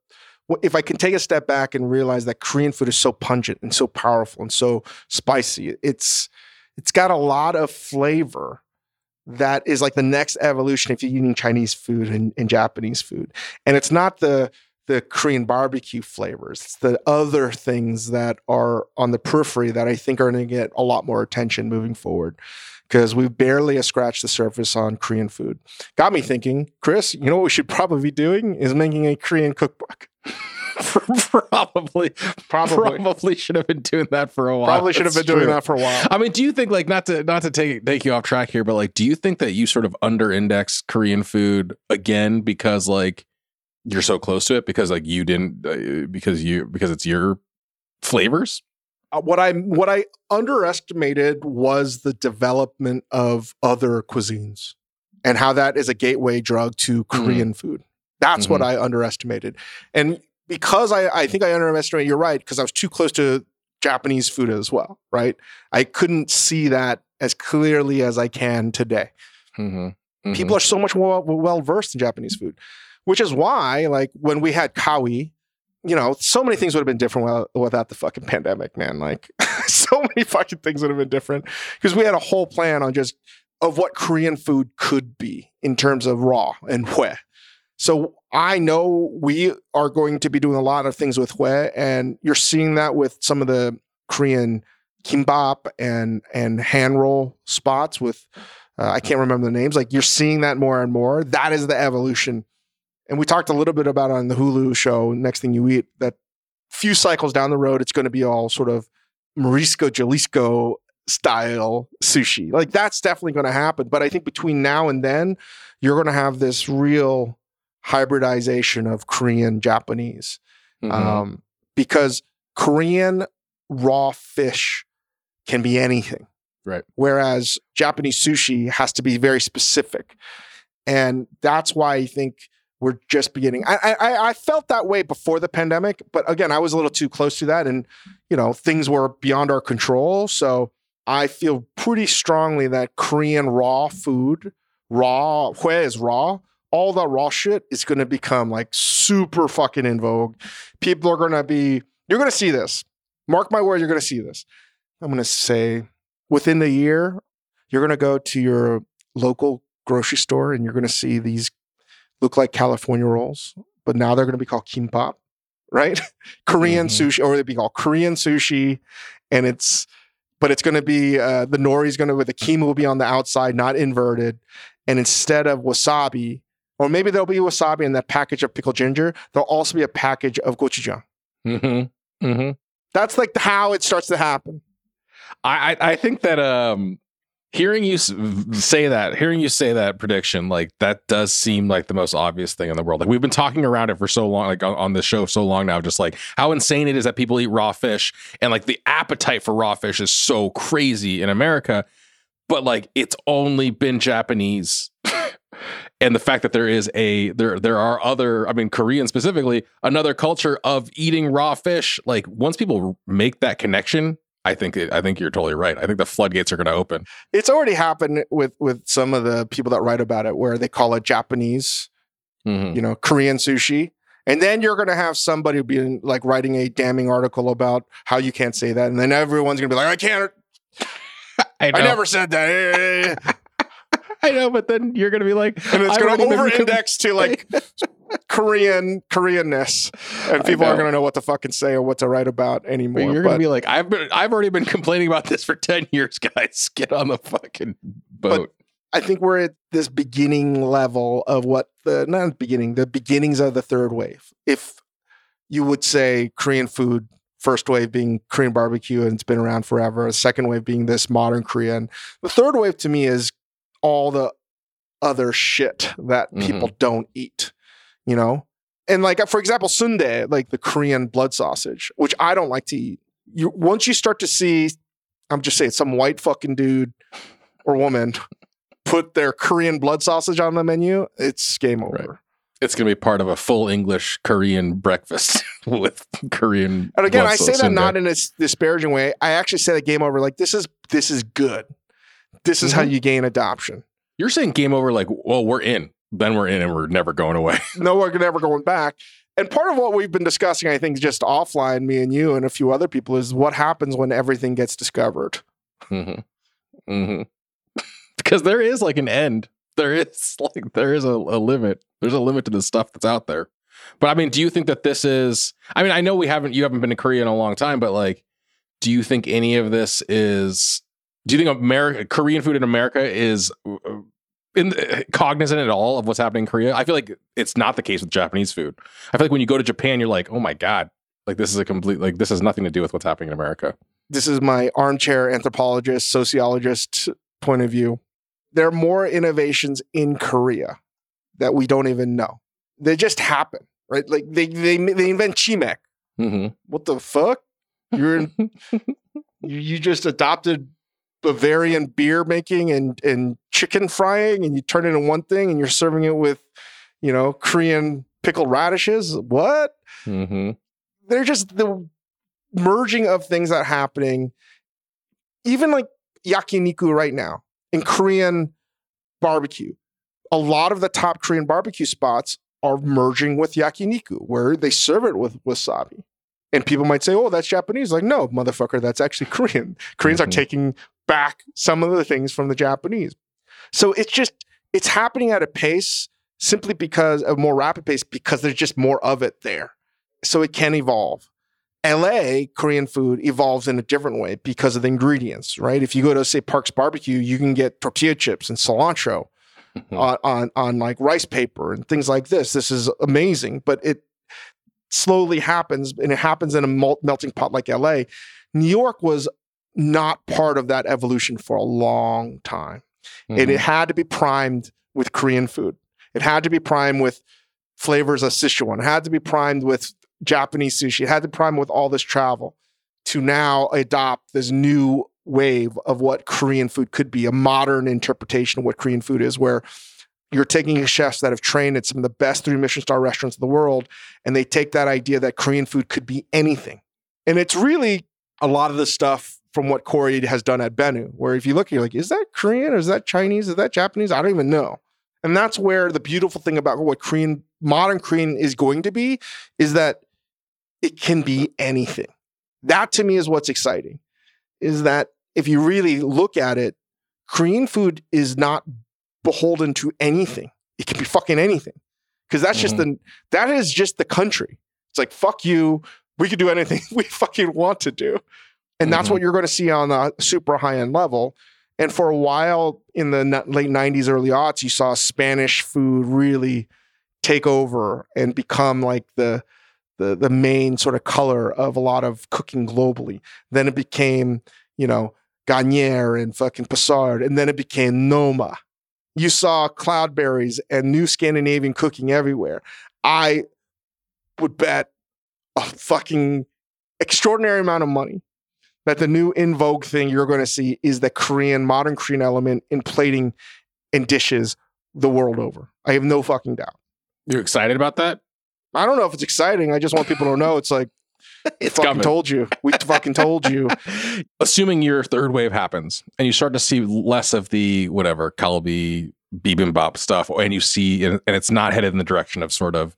if I can take a step back and realize that Korean food is so pungent and so powerful and so spicy, it's it's got a lot of flavor that is like the next evolution if you're eating Chinese food and, and Japanese food. And it's not the the Korean barbecue flavors. It's the other things that are on the periphery that I think are going to get a lot more attention moving forward because we've barely scratched the surface on Korean food. Got me thinking, Chris, you know what we should probably be doing is making a Korean cookbook. probably, Probably. probably should have been doing that for a while. Probably should have been That's doing that for a while. I mean, do you think like not to not to take take you off track here, but like, do you think that you sort of under index Korean food again because like you're so close to it because like you didn't uh, because you because it's your flavors? Uh, what I what I underestimated was the development of other cuisines and how that is a gateway drug to Korean food. That's what I underestimated, and because I I think I underestimated. You're right because I was too close to Japanese food as well. Right, I couldn't see that as clearly as I can today. Mm-hmm. People are so much more well versed in Japanese food, which is why, like, when we had kawi, you know, so many things would have been different without, the fucking pandemic, man. Like, so many fucking things would have been different because we had a whole plan on just of what Korean food could be in terms of raw and hwe. So I know we are going to be doing a lot of things with hwe, and you're seeing that with some of the Korean kimbap and and hand roll spots with uh, I can't remember the names. Like you're seeing that more and more. That is the evolution. And we talked a little bit about on the Hulu show, Next Thing You Eat, that few cycles down the road, it's going to be all sort of Mariscos Jalisco style sushi. Like that's definitely going to happen. But I think between now and then, you're going to have this real hybridization of Korean Japanese Mhm. um, because Korean raw fish can be anything. Right. Whereas Japanese sushi has to be very specific. And that's why I think we're just beginning. I, I, I felt that way before the pandemic, but again, I was a little too close to that. And, you know, things were beyond our control. So I feel pretty strongly that Korean raw food, raw, hwe is raw, all that raw shit is going to become like super fucking in vogue. People are going to be, you're going to see this. Mark my words. you're going to see this. I'm going to say within the year, you're going to go to your local grocery store and you're going to see these look like California rolls, but now they're going to be called kimbap, right? Korean Mhm. sushi, or they'd be called Korean sushi. And it's, but it's going to be, uh, the nori is going to, the kima will be on the outside, not inverted. And instead of wasabi, or maybe there'll be wasabi in that package of pickled ginger, there'll also be a package of gochujang. Mm-hmm. Mm-hmm. That's like how it starts to happen. I, I I think that um hearing you say that, hearing you say that prediction, like that does seem like the most obvious thing in the world. Like we've been talking around it for so long, like on, on this show so long now, just like how insane it is that people eat raw fish and like the appetite for raw fish is so crazy in America, but like it's only been Japanese. and the fact that there is a there there are other i mean korean specifically another culture of eating raw fish like once people make that connection i think it, i think you're totally right. I think the floodgates are going to open. It's already happened with with some of the people that write about it, where they call it Japanese, Mhm. you know, Korean sushi. And then you're going to have somebody being like writing a damning article about how you can't say that, and then everyone's going to be like, "I can't, I, I never said that," i know but then you're going to be like and it's going to over-index to like Korean Koreanness, and people aren't going to know what to fucking say or what to write about anymore. you're going to be like i've been i've already been complaining about this for 10 years guys get on the fucking boat I think we're at this beginning level of what the not beginning, the beginnings of the third wave. If you would say Korean food, first wave being Korean barbecue and it's been around forever, a second wave being this modern Korean. The third wave to me is all the other shit that Mhm. people don't eat, you know? And like for example, soondae, like the Korean blood sausage, which I don't like to eat. You once you start to see, I'm just saying, some white fucking dude or woman put their Korean blood sausage on the menu, it's game over. Right. It's going to be part of a full English Korean breakfast with Korean. And again, I say that in not in a disparaging way. I actually say that game over. Like this is this is good. This is how Mhm. you gain adoption. You're saying game over, like, well, we're in. Then we're in and we're never going away. no, we're never going back. And part of what we've been discussing, I think, just offline, me and you and a few other people, is what happens when everything gets discovered. hmm hmm because there is like an end. There is like there is a, a limit. There's a limit to the stuff that's out there. But I mean, do you think that this is? I mean, I know we haven't. You haven't been to Korea in a long time, but like, do you think any of this is? Do you think America, Korean food in America is uh, in cognizant at all of what's happening in Korea? I feel like it's not the case with Japanese food. I feel like when you go to Japan, you're like, oh my god, like this is a complete like this has nothing to do with what's happening in America. This is my armchair anthropologist, sociologist point of view. There are more innovations in Korea that we don't even know. They just happen, right? Like they they they invent chimaek. hmm What the fuck? You're in, you, you just adopted Bavarian beer making and and chicken frying, and you turn it into one thing, and you're serving it with, you know, Korean pickled radishes. What? hmm They're just the merging of things that are happening. Even like yakiniku right now in Korean barbecue, a lot of the top Korean barbecue spots are merging with yakiniku, where they serve it with wasabi. And people might say, "Oh, that's Japanese." Like, no, motherfucker, that's actually Korean. Koreans are Mhm. taking back some of the things from the Japanese. So it's just it's happening at a pace simply because a more rapid pace because there's just more of it there. So it can evolve. LA Korean food evolves in a different way because of the ingredients, right? If you go to say Parks Barbecue, you can get tortilla chips and cilantro Hmm. on, on on like rice paper and things like this. This is amazing, but it slowly happens and it happens in a melting pot like LA. New York was not part of that evolution for a long time. And it mm-hmm. had to be primed with Korean food. It had to be primed with flavors of Sichuan. It had to be primed with Japanese sushi. It had to prime with all this travel to now adopt this new wave of what Korean food could be, a modern interpretation of what Korean food is, where you're taking chefs that have trained at some of the best three Michelin star restaurants in the world, and they take that idea that Korean food could be anything. And it's really a lot of the stuff from what Corey has done at Benu, where if you look, you're like, is that Korean or is that Chinese? Is that Japanese? I don't even know. And that's where the beautiful thing about what Korean, modern Korean is going to be is that it can be anything. That to me is what's exciting, is that if you really look at it, Korean food is not beholden to anything. It can be fucking anything. Because that's just mm-hmm. the that is just the country. It's like fuck you. We can do anything we fucking want to do. And that's Mhm. what you're going to see on the super high end level. And for a while in the late 90s, early aughts, you saw Spanish food really take over and become like the, the, the main sort of color of a lot of cooking globally. Then it became, you know, Gagnaire and fucking Passard. And then it became Noma. You saw cloudberries and new Scandinavian cooking everywhere. I would bet a fucking extraordinary amount of money that the new in vogue thing you're going to see is the Korean, modern Korean element in plating and dishes the world over. I have no fucking doubt. You're excited about that? I don't know if it's exciting. I just want people to know it's like, It's fucking coming. told you. We fucking told you. Assuming your third wave happens and you start to see less of the whatever Kalbi bibimbap stuff, and you see, and and it's not headed in the direction of sort of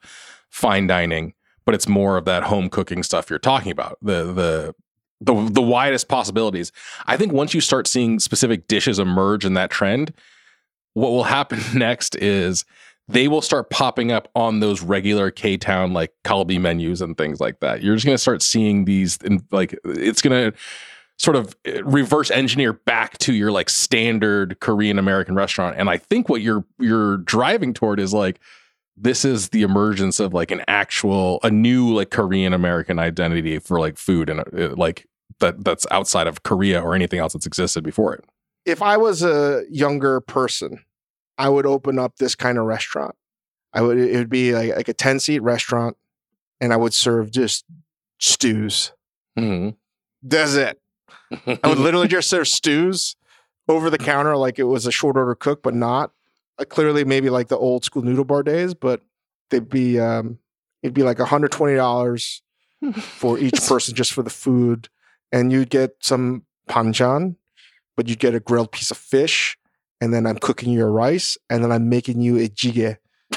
fine dining, but it's more of that home cooking stuff you're talking about. The the the the widest possibilities. I think once you start seeing specific dishes emerge in that trend, what will happen next is they will start popping up on those regular K Town like Kalbi menus and things like that. You're just going to start seeing these, and like it's going to sort of uh, reverse engineer back to your like standard Korean American restaurant. And I think what you're you're driving toward is like this is the emergence of like an actual a new like Korean American identity for like food and uh, like that that's outside of Korea or anything else that's existed before it. If I was a younger person, I would open up this kind of restaurant. I would it would be like, like a 10 seat restaurant and I would serve just stews. Mhm. That's it. I would literally just serve stews over the counter like it was a short order cook, but not. Uh, clearly, maybe like the old school noodle bar days, but they'd be um, it'd be like $120 for each person just for the food, and you'd get some panchan, but you'd get a grilled piece of fish, and then I'm cooking your rice, and then I'm making you a jjigae,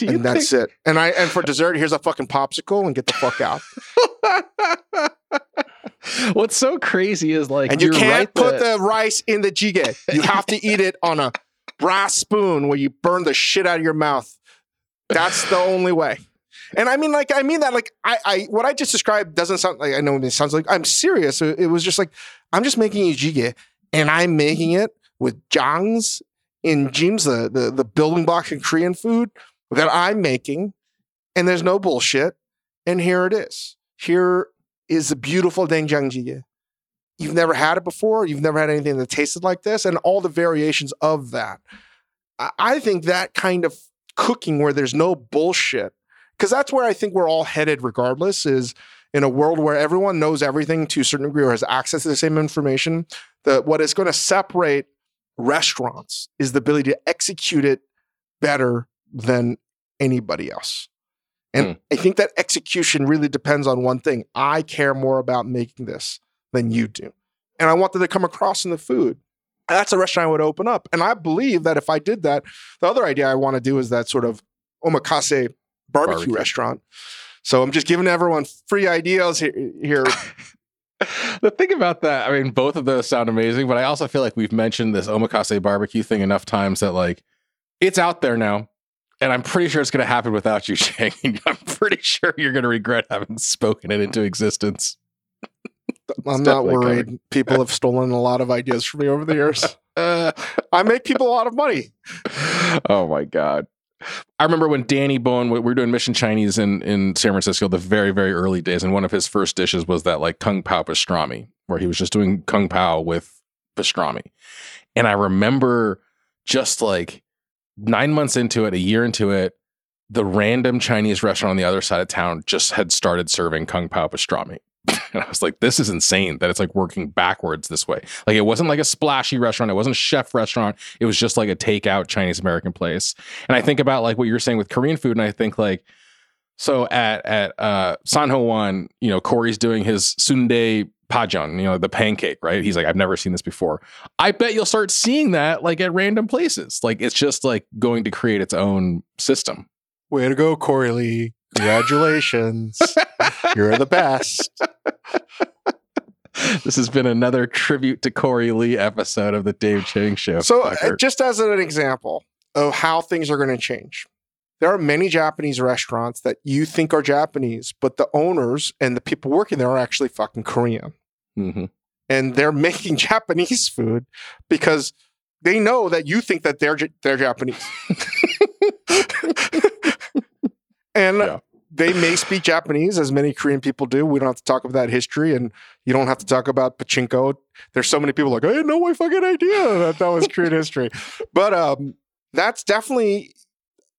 you and that's it. And I and for dessert, here's a fucking popsicle, and get the fuck out. What's so crazy is like, and you can't right put that- the rice in the jjigae. You have to eat it on a brass spoon where you burn the shit out of your mouth. That's the only way. And I mean, like, I mean that, like, I, I, what I just described doesn't sound like I know it sounds like I'm serious. It, was just like I'm just making a jjigae, and I'm making it with jangs in jims, the, the the building blocks in Korean food that I'm making, and there's no bullshit. And here it is. Here is the beautiful doenjang jjigae you've never had it before, you've never had anything that tasted like this, and all the variations of that. I, think that kind of cooking where there's no bullshit, because that's where I think we're all headed, regardless, is in a world where everyone knows everything to a certain degree or has access to the same information. The what is going to separate restaurants is the ability to execute it better than anybody else. And Hmm. I think that execution really depends on one thing. I care more about making this than you do. And I want that to come across in the food. That's a restaurant I would open up. And I believe that if I did that, the other idea I want to do is that sort of omakase barbecue, Barbecue. restaurant. So I'm just giving everyone free ideas here. here. the thing about that, I mean, both of those sound amazing, but I also feel like we've mentioned this omakase barbecue thing enough times that like it's out there now. And I'm pretty sure it's going to happen without you, Chang. I'm pretty sure you're going to regret having spoken it into existence. I'm not worried. People have stolen a lot of ideas from me over the years. Uh, I make people a lot of money. oh my god. I remember when Danny Bowien, we were doing Mission Chinese in, in San Francisco, the very, very early days. And one of his first dishes was that like Kung Pao pastrami, where he was just doing Kung Pao with pastrami. And I remember just like nine months into it, a year into it, the random Chinese restaurant on the other side of town just had started serving Kung Pao pastrami. And I was like, this is insane that it's like working backwards this way. Like it wasn't like a splashy restaurant. It wasn't a chef restaurant. It was just like a takeout Chinese American place. And I think about like what you're saying with Korean food. And I think like, so at, at, uh, San Ho Won, you know, Corey's doing his soondae pajeon, you know, the pancake, right? He's like, I've never seen this before. I bet you'll start seeing that like at random places. Like it's just like going to create its own system. Way to go, Corey Lee. Congratulations. You're the best. this has been another tribute to Corey Lee episode of the Dave Chang Show. So, uh, Fucker. just as an example of how things are going to change, there are many Japanese restaurants that you think are Japanese, but the owners and the people working there are actually fucking Korean. Mhm. And they're making Japanese food because they know that you think that they're they're Japanese. and Yeah. They may speak Japanese, as many Korean people do. We don't have to talk about that history, and you don't have to talk about pachinko. There's so many people like, I had no fucking idea that that was Korean history. But um, that's definitely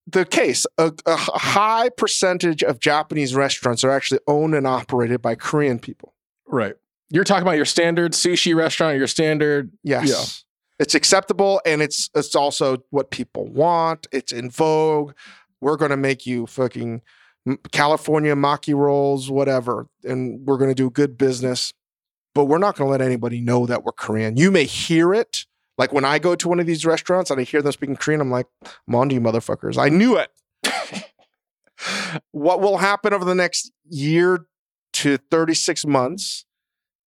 the case. A high percentage of Japanese restaurants are actually owned and operated by Korean people. Right. You're talking about your standard sushi restaurant, your standard. Yes. Yeah. It's acceptable and it's it's also what people want. It's in vogue. We're going to make you fucking California maki rolls, whatever, and we're going to do good business. But we're not going to let anybody know that we're Korean. You may hear it. Like when I go to one of these restaurants and I hear them speaking Korean, I'm like, I'm on to you, motherfuckers. I knew it. what will happen over the next year to 36 months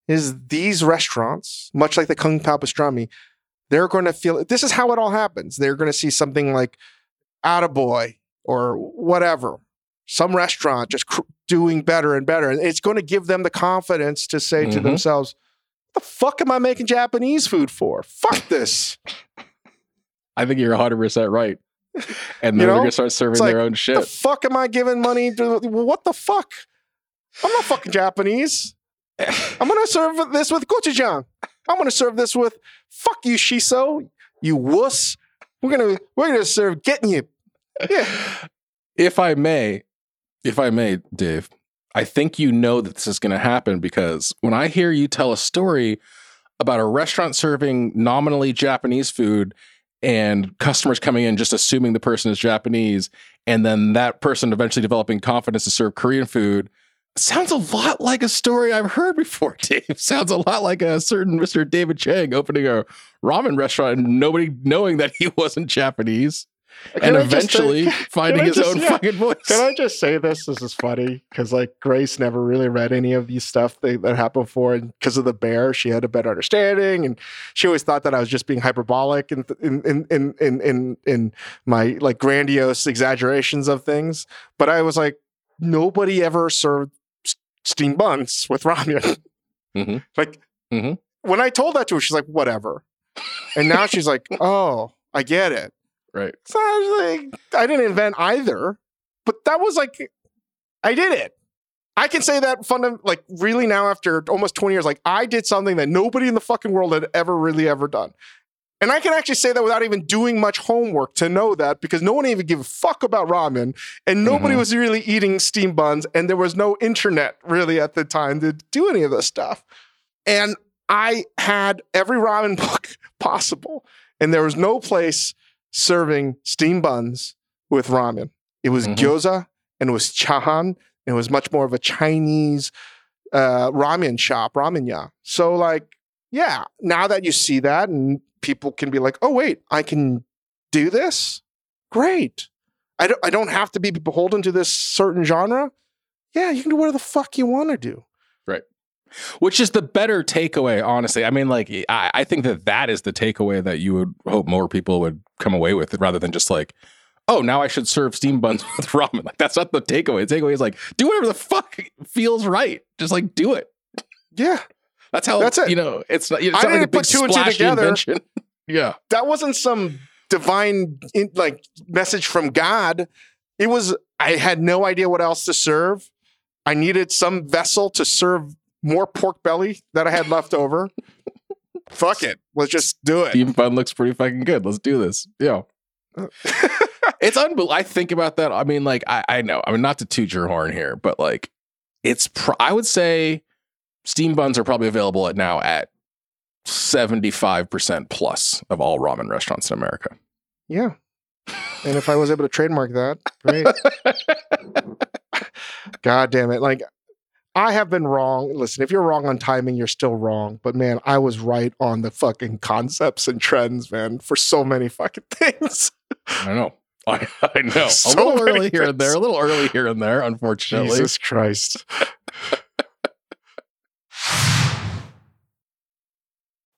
is these restaurants, much like the Kung Pao pastrami, they're going to feel this is how it all happens. They're going to see something like Atoboy or whatever, some restaurant just cr- doing better and better. And it's going to give them the confidence to say to Mhm. themselves, the fuck am I making Japanese food for? Fuck this. I think you're 100% right. And then You they're know, going to start serving like, their own shit. the fuck am I giving money to? What the fuck? I'm not fucking Japanese. I'm gonna serve this with gochujang. I'm gonna serve this with fuck you, shiso, you wuss. We're gonna we're gonna serve getting you. Yeah. If I may, if I may, Dave, I think you know that this is going to happen because when I hear you tell a story about a restaurant serving nominally Japanese food and customers coming in just assuming the person is Japanese, and then that person eventually developing confidence to serve Korean food. Sounds a lot like a story I've heard before, Dave. Sounds a lot like a certain Mr. David Chang opening a ramen restaurant and nobody knowing that he wasn't Japanese Can and I say- eventually finding his just- own yeah. fucking voice. Can I just say this? This is funny because like Grace never really read any of these stuff that, that happened before, and because of the bear, she had a better understanding, and she always thought that I was just being hyperbolic and in in in in in, in my like grandiose exaggerations of things. But I was like, nobody ever served steamed buns with ramen. Mhm. Like Mhm. when I told that to her, she's like, whatever, and now she's like, oh, I get it. Right. So I was like, I didn't invent either, but that was like, I did it. I can say that fundam- like really now after almost 20 years, like I did something that nobody in the fucking world had ever really ever done. And I can actually say that without even doing much homework to know that because no one even gave a fuck about ramen and nobody Mhm. was really eating steam buns and there was no internet really at the time to do any of this stuff. And I had every ramen book possible and there was no place serving steam buns with ramen. It was Mhm. gyoza and it was chahan. And it was much more of a Chinese uh, ramen shop, ramen ya. So like, yeah, now that you see that and people can be like, oh wait, I can do this. Great. I don't. I don't have to be beholden to this certain genre. Yeah, you can do whatever the fuck you want to do. Which is the better takeaway, honestly. I mean, like, I, I think that that is the takeaway that you would hope more people would come away with, rather than just like, oh, now I should serve steam buns with ramen. Like, that's not the takeaway. The takeaway is like, do whatever the fuck feels right. Just like do it. Yeah, That's how. That's it. You know, it's not. It's I not like didn't big put two and two together. invention. yeah. that wasn't some divine in, like message from God. It was I had no idea what else to serve. I needed some vessel to serve more pork belly that I had left over. Fuck it, let's just do it. Steam bun looks pretty fucking good. Let's do this. Yeah. It's unbelievable. I think about that. I mean, like, I, I know. I mean, not to toot your horn here, but like, it's. I would say steam buns are probably available at now at seventy five percent plus of all ramen restaurants in America. yeah, and if I was able to trademark that, great. God damn it! Like I have been wrong. Listen, if you're wrong on timing, you're still wrong. But man, I was right on the fucking concepts and trends, man, for so many fucking things. I know. I, I know. So a little early here and there. A little early here and there. Unfortunately. Jesus Christ.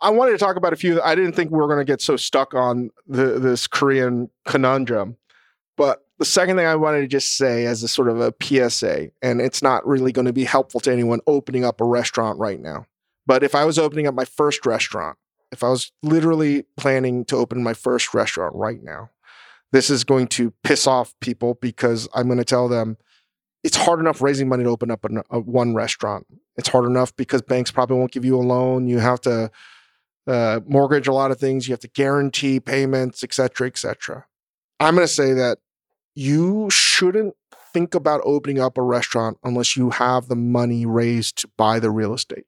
I wanted to talk about a few. I didn't think we were going to get so stuck on the, this Korean conundrum. But the second thing I wanted to just say as a sort of a PSA, and it's not really going to be helpful to anyone opening up a restaurant right now. But if I was opening up my first restaurant, if I was literally planning to open my first restaurant right now, this is going to piss off people because I'm going to tell them it's hard enough raising money to open up a one restaurant. It's hard enough because banks probably won't give you a loan. You have to uh, mortgage a lot of things. You have to guarantee payments, et cetera, et cetera. I'm going to say that you shouldn't think about opening up a restaurant unless you have the money raised to buy the real estate.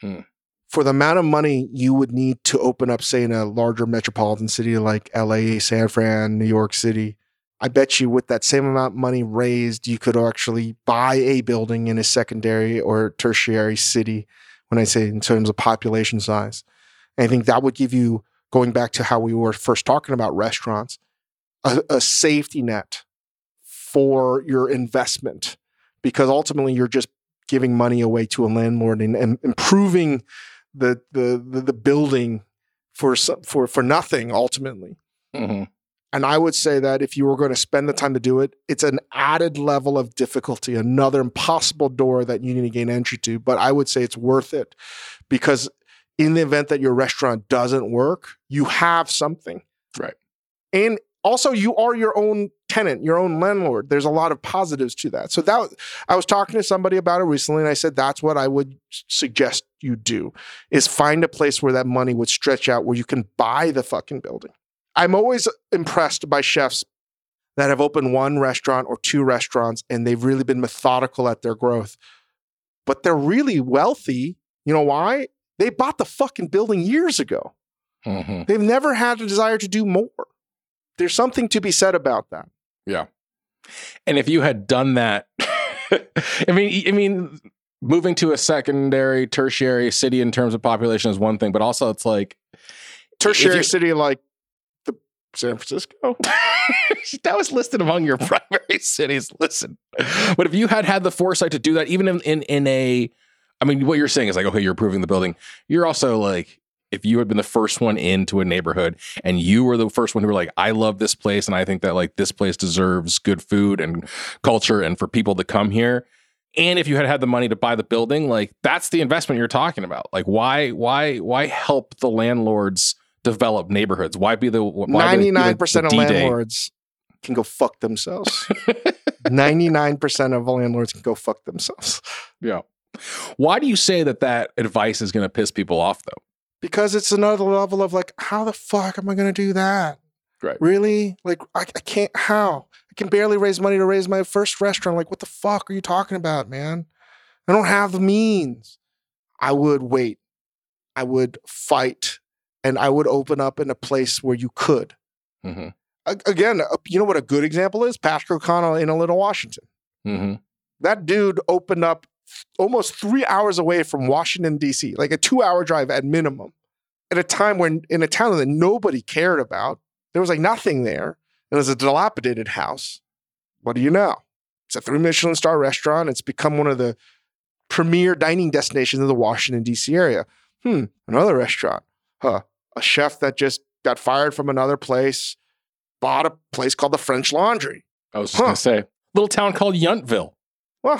Hmm. For the amount of money you would need to open up, say, in a larger metropolitan city like LA, San Fran, New York City, I bet you with that same amount of money raised, you could actually buy a building in a secondary or tertiary city. When I say in terms of population size, and I think that would give you, going back to how we were first talking about restaurants, a, a safety net for your investment, because ultimately you're just giving money away to a landlord and, and improving the, the the the building for some, for for nothing ultimately. Mhm. And I would say that if you were going to spend the time to do it, it's an added level of difficulty, another impossible door that you need to gain entry to. But I would say it's worth it because in the event that your restaurant doesn't work, you have something. Right. And also you are your own tenant, your own landlord. There's a lot of positives to that. So that I was talking to somebody about it recently and I said that's what I would suggest you do is find a place where that money would stretch out where you can buy the fucking building. I'm always impressed by chefs that have opened one restaurant or two restaurants and they've really been methodical at their growth. But they're really wealthy. You know why? They bought the fucking building years ago. Mhm. They've never had a desire to do more. There's something to be said about that. Yeah. And if you had done that, I mean, I mean, moving to a secondary, tertiary city in terms of population is one thing, but also it's like Tertiary you- city like the San Francisco. that was listed among your primary cities. Listen, but if you had had the foresight to do that, even in in, in a, I mean, what you're saying is like, okay, you're approving the building. You're also like, if you had been the first one into a neighborhood and you were the first one who were like, I love this place and I think that like this place deserves good food and culture and for people to come here. And if you had had the money to buy the building, like that's the investment you're talking about. Like why, why, why help the landlords develop neighborhoods? Why be the why be the- be Ninety nine percent of D-Day? landlords can go fuck themselves. Ninety nine percent of landlords can go fuck themselves Yeah. Why do you say that that advice is going to piss people off though? because it's another level of like, how the fuck am I going to do that? Right. Really? Like, I, I can't. How? I can barely raise money to raise my first restaurant. Like, what the fuck are you talking about, man? I don't have the means. I would wait. I would fight, and I would open up in a place where you could. Mm-hmm. Again, you know what a good example is? Patrick O'Connell Inn at Little Washington. Mm-hmm. That dude opened up almost three hours away from Washington, D.C., like a two hour drive at minimum, at a time when in a town that nobody cared about. There was like nothing there. It was a dilapidated house. What do you know? It's a three Michelin star restaurant. It's become one of the premier dining destinations of the Washington, D.C. area. Hmm, another restaurant. Huh. A chef that just got fired from another place bought a place called the French Laundry. I was just Huh. going to say, little town called Yountville. Well,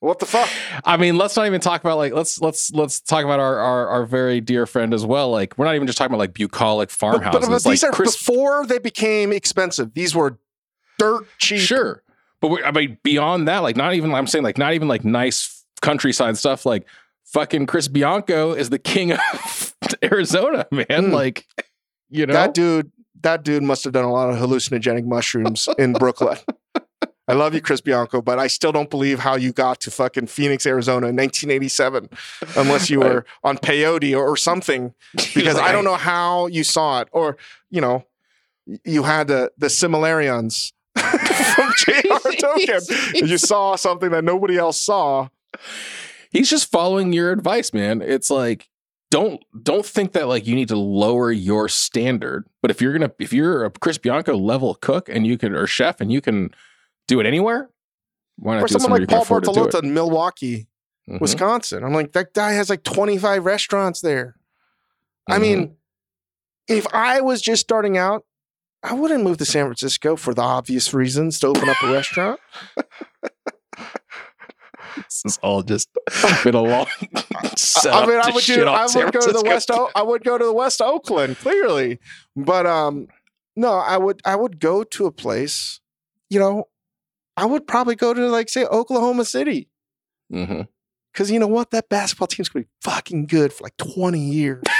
what the fuck? I mean, let's not even talk about like let's let's let's talk about our our, our very dear friend as well. Like we're not even just talking about like bucolic But, farmhouses. but, but like these are Chris, before they became expensive. These were dirt cheap. sure, but I mean beyond that, like not even I'm saying like not even like nice countryside stuff. Like fucking Chris Bianco is the king of Arizona, man. Mm. Like you know, That dude, that dude must have done a lot of hallucinogenic mushrooms in Brooklyn. I love you, Chris Bianco, but I still don't believe how you got to fucking Phoenix, Arizona in 1987, unless you were on peyote or, or something. Because like, I don't know how you saw it, or you know, you had the the Silmarillions from J.R. Tolkien. You saw something that nobody else saw. he's just following your advice, man. It's like don't don't think that like you need to lower your standard. But if you're gonna if you're a Chris Bianco level cook and you can or chef and you can do it anywhere, why not Or do someone like Paul afford to? Bartolotta in Milwaukee. Mhm. Wisconsin. I'm like, that guy has like 25 restaurants there. I Mhm. mean, if I was just starting out, I wouldn't move to San Francisco for the obvious reasons to open up a restaurant. this is all just been a long. I mean, I would do. I would go to the West. O- I would go to the West Oakland, clearly. But um, no, I would. I would go to a place. You know, I would probably go to like say Oklahoma City. hmm Cause you know what? That basketball team's gonna be fucking good for like 20 years.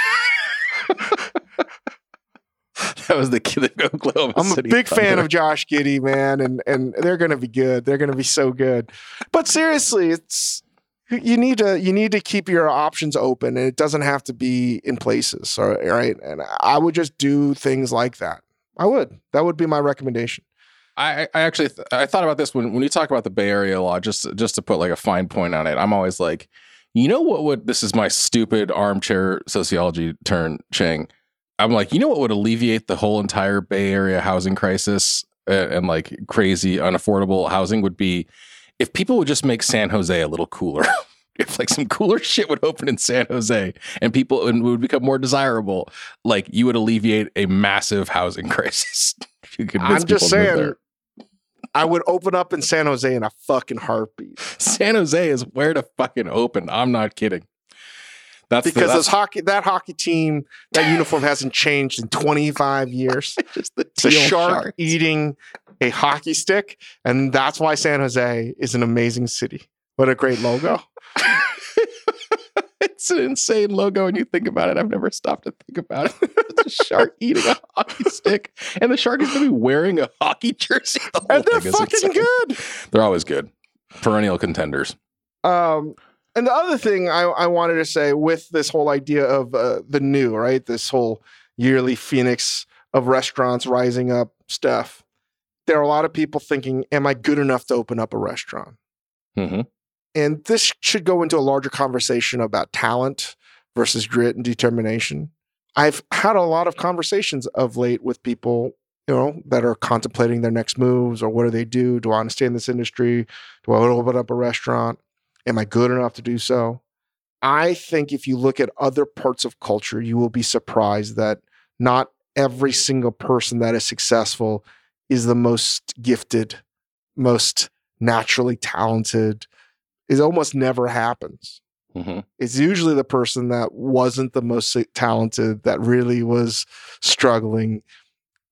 That was the kid of Oklahoma City. I'm a City big fan of Josh Giddey, man, and and they're gonna be good. They're gonna be so good. But seriously, it's you need to you need to keep your options open, and it doesn't have to be in places. All right? and I would just do things like that. I would. That would be my recommendation. I, I actually th- I thought about this when when you talk about the Bay Area law. Just just to put like a fine point on it, I'm always like, you know what would this is my stupid armchair sociology turn, Chang. I'm like, you know what would alleviate the whole entire Bay Area housing crisis and, and like crazy unaffordable housing would be if people would just make San Jose a little cooler. if like some cooler shit would open in San Jose and people and would become more desirable, like you would alleviate a massive housing crisis. you could I'm just saying. I would open up in San Jose in a fucking heartbeat San Jose is where to fucking open. I'm not kidding. That's the- because that's this hockey that hockey team that uniform hasn't changed in 25 years. just the It's a shark eating a hockey stick, and that's why San Jose is an amazing city. What a great logo! it's an insane logo when you think about it. I've never stopped to think about it. it's a shark eating a hockey stick, and the shark is going to be wearing a hockey jersey. The whole And they're fucking insane. good. They're always good. Perennial contenders. Um, and the other thing I, I wanted to say with this whole idea of uh, the new, right? This whole yearly phoenix of restaurants rising up stuff. There are a lot of people thinking, "Am I good enough to open up a restaurant?" hmm And this should go into a larger conversation about talent versus grit and determination. I've had a lot of conversations of late with people, you know, that are contemplating their next moves or what do they do? Do I want to stay in this industry? Do I open up a restaurant? Am I good enough to do so? I think if you look at other parts of culture, you will be surprised that not every single person that is successful is the most gifted, most naturally talented. It almost never happens. hmm It's usually the person that wasn't the most talented that really was struggling.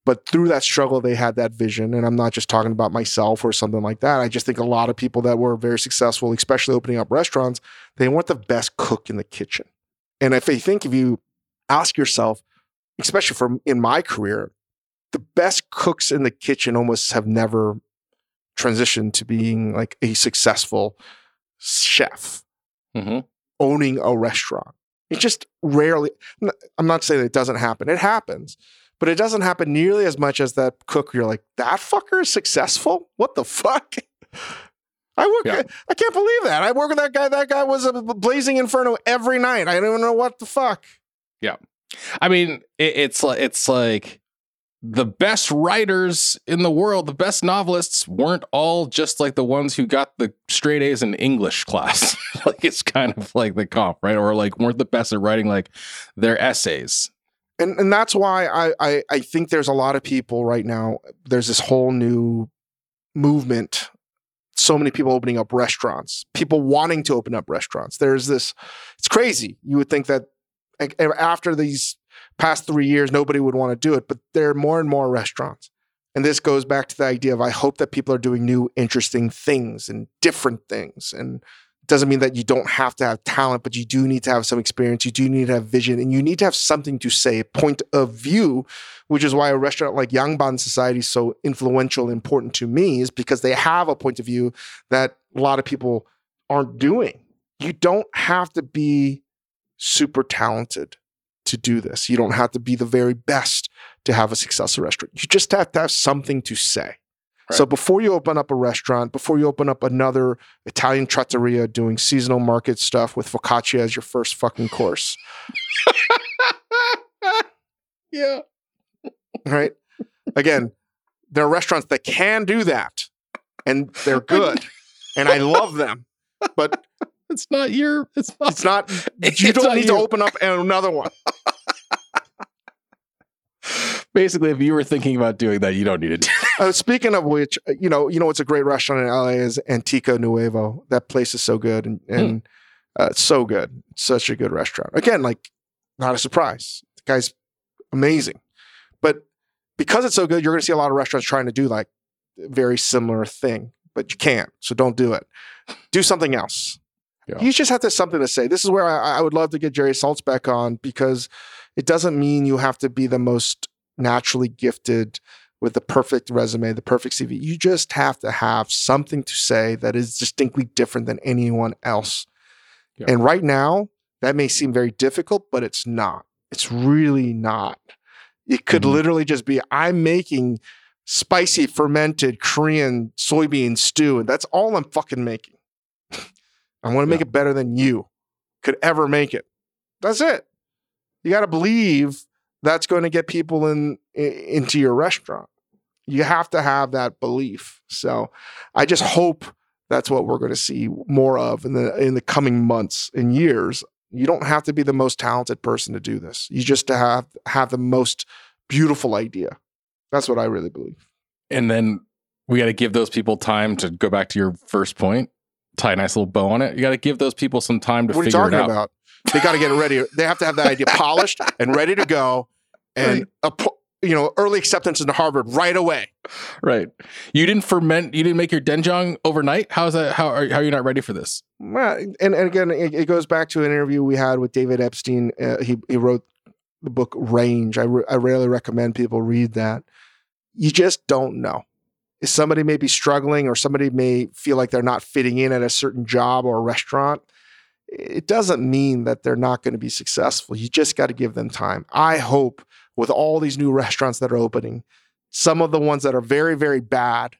But through that struggle, they had that vision. And I'm not just talking about myself or something like that. I just think a lot of people that were very successful, especially opening up restaurants, they weren't the best cook in the kitchen. And if I think if you ask yourself, especially from in my career, the best cooks in the kitchen almost have never transitioned to being like a successful chef hmm owning a restaurant. It just rarely, I'm not- I'm not saying it doesn't happen, it happens, but it doesn't happen nearly as much as that cook. You're like, that fucker is successful? What the fuck? I work, Yeah. I can't believe that. I work with that guy. That guy was a blazing inferno every night. I don't even know what the fuck. Yeah, I mean, it, it's like it's like the best writers in the world, the best novelists weren't all just like the ones who got the straight A's in English class. like it's kind of like the comp, right? Or like weren't the best at writing like their essays. and and that's why I, I I think there's a lot of people right now. There's this whole new movement. So many people opening up restaurants. People wanting to open up restaurants. There's this. It's crazy. You would think that after these past three years, nobody would want to do it, but there are more and more restaurants. And this goes back to the idea of I hope that people are doing new, interesting things and different things. And it doesn't mean that you don't have to have talent, but you do need to have some experience. You do need to have vision and you need to have something to say, a point of view, which is why a restaurant like Yangban Society is so influential and important to me, is because they have a point of view that a lot of people aren't doing. You don't have to be super talented to do this. You don't have to be the very best to have a successful restaurant. You just have to have something to say. So before you open up a restaurant, before you open up another Italian trattoria doing seasonal market stuff with focaccia as your first fucking course, yeah. right? Again, there are restaurants that can do that and they're good and I love them, but It's not your it's not it's not, It's you don't need to open up another one. basically if you were thinking about doing that, you don't need to do Uh, speaking of which, uh, you know, you know it's a great restaurant in LA is Antico Nuovo. That place is so good and, and uh, so good. Such a good restaurant. Again, like not a surprise. The guy's amazing, but because it's so good, you're going to see a lot of restaurants trying to do like very similar thing. but you can't. So don't do it. Do something else. Yeah. You just have to have something to say. This is where I, I would love to get Jerry Saltz back on because it doesn't mean you have to be the most naturally gifted with the perfect resume, the perfect CV. You just have to have something to say that is distinctly different than anyone else. Yeah. And right now, that may seem very difficult, but it's not. It's really not. It could Mhm. literally just be I'm making spicy fermented Korean soybean stew, and that's all I'm fucking making. I want to make Yeah. it better than you could ever make it. That's it. You got to believe that's going to get people in, i- into your restaurant. You have to have that belief. So I just hope that's what we're going to see more of in the in the coming months and years. You don't have to be the most talented person to do this. You just have have the most beautiful idea. That's what I really believe. And then we got to give those people time to go back to your first point, tie a nice little bow on it. You got to give those people some time to what are you figure it talking out. about? They got to get it ready. They have to have that idea polished and ready to go, and appo- you know, early acceptance into Harvard right away. Right. You didn't ferment, you didn't make your doenjang overnight? How's that? How are, how are you not ready for this? Well, and, and again, it, it goes back to an interview we had with David Epstein. Uh, he he wrote the book Range. I re- I rarely recommend people read that. You just don't know. If somebody may be struggling, or somebody may feel like they're not fitting in at a certain job or restaurant. It doesn't mean that they're not going to be successful. You just got to give them time. I hope with all these new restaurants that are opening, some of the ones that are very very bad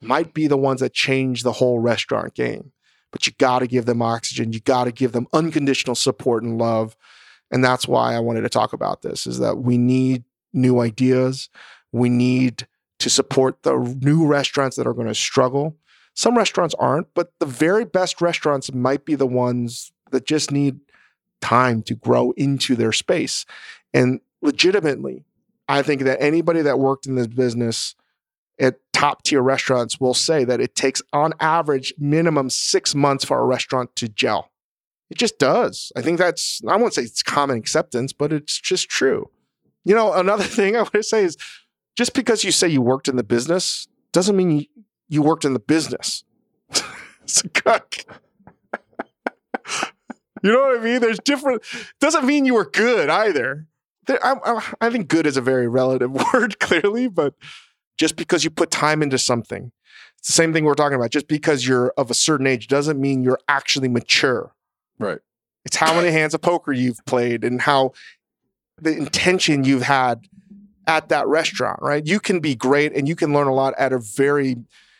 might be the ones that change the whole restaurant game but you got to give them oxygen. You got to give them unconditional support and love. And that's why I wanted to talk about this is that we need new ideas. We need to support the new restaurants that are going to struggle. Some restaurants aren't, but the very best restaurants might be the ones that just need time to grow into their space. And legitimately, I think that anybody that worked in this business at top tier restaurants will say that it takes on average minimum six months for a restaurant to gel. It just does. I think that's, I won't say it's common acceptance, but it's just true. You know, another thing I want to say is just because you say you worked in the business doesn't mean you, you worked in the business. it's a cook. you know what I mean? There's different, doesn't mean you were good either. There, I, I, I think good is a very relative word, clearly, but just because you put time into something. It's the same thing we're talking about. Just because you're of a certain age doesn't mean you're actually mature. Right. It's how many hands of poker you've played and how the intention you've had at that restaurant, right? You can be great and you can learn a lot at a very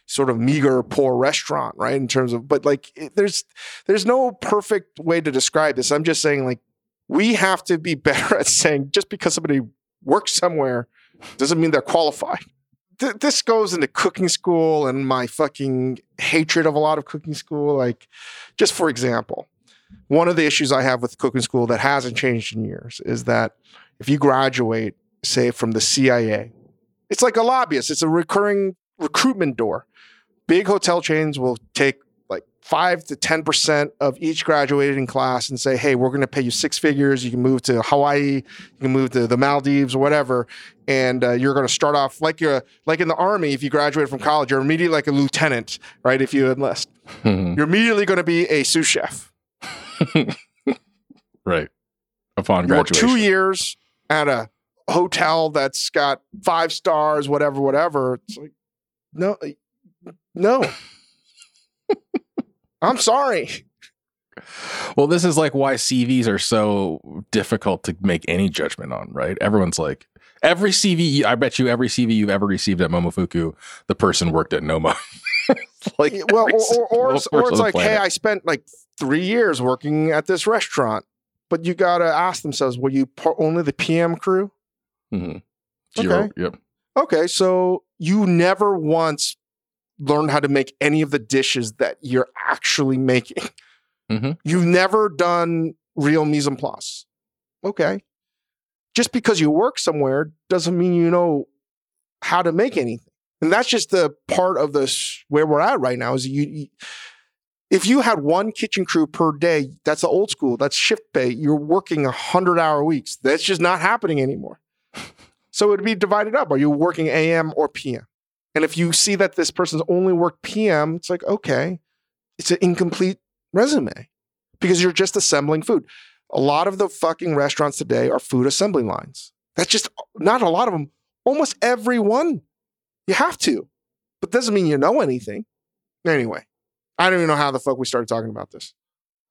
sort of meager, poor restaurant, right? In terms of, but like, it- there's there's no perfect way to describe this. I'm just saying, like, we have to be better at saying just because somebody works somewhere doesn't mean they're qualified th- this goes into cooking school and my fucking hatred of a lot of cooking school. Like, just for example, one of the issues I have with cooking school that hasn't changed in years is that if you graduate, say, from the CIA, it's like a lobbyist, it's a recurring recruitment door. Big hotel chains will take like five to 10% of each graduating class and say, hey, we're going to pay you six figures. You can move to Hawaii, you can move to the Maldives or whatever. And uh, you're going to start off like you're like in the army. If you graduate from college, you're immediately like a lieutenant, right? If you enlist, Mhm. you're immediately going to be a sous chef. right. Upon You work graduation. two years at a hotel that's got five stars, whatever, whatever. It's like, no, uh, no. I'm sorry. Well, this is like why CVs are so difficult to make any judgment on, right? Everyone's like, every CV, I bet you every CV you've ever received at Momofuku, the person worked at Noma. like, well, or, or, or, person or it's like, hey. I spent like three years working at this restaurant, but you got to ask themselves, were you par- only the PM crew? Mhm. Zero. Okay. Yep. Okay, so you never once learned how to make any of the dishes that you're actually making. Mhm. You've never done real mise en place. Okay. Just because you work somewhere doesn't mean you know how to make anything. And that's just the part of this where we're at right now is you, you if you had one kitchen crew per day, that's the old school, that's shift pay. You're working 100 hour weeks. That's just not happening anymore. So it'd be divided up. Are you working AM or PM? And if you see that this person's only worked PM, it's like, okay, it's an incomplete resume because you're just assembling food. A lot of the fucking restaurants today are food assembly lines. That's just not a lot of them, almost every one. You have to, but doesn't mean you know anything. Anyway, I don't even know how the fuck we started talking about this.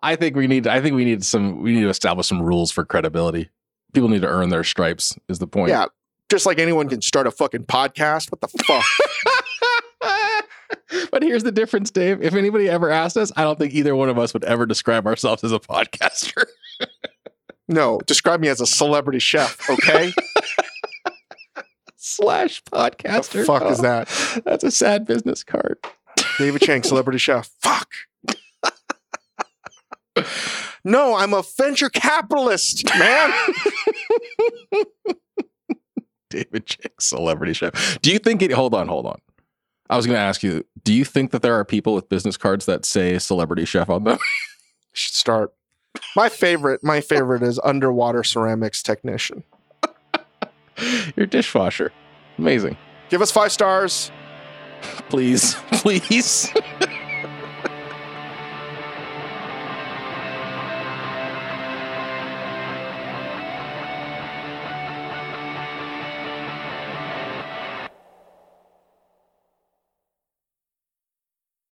I think we need. I think we need some. We need to establish some rules for credibility. People need to earn their stripes. Is the point? Yeah, just like anyone can start a fucking podcast. What the fuck? but here's the difference, Dave. If anybody ever asked us, I don't think either one of us would ever describe ourselves as a podcaster. no, describe me as a celebrity chef, okay? Slash podcaster. What the fuck is oh, that? That's a sad business card. David Chang, celebrity chef. Fuck. no, I'm a venture capitalist, man. David Chang, celebrity chef. Do you think it? Hold on, hold on. I was going to ask you. Do you think that there are people with business cards that say celebrity chef on them? Should start. My favorite, my favorite is underwater ceramics technician. Your dishwasher. Amazing. Give us five stars. Please, please.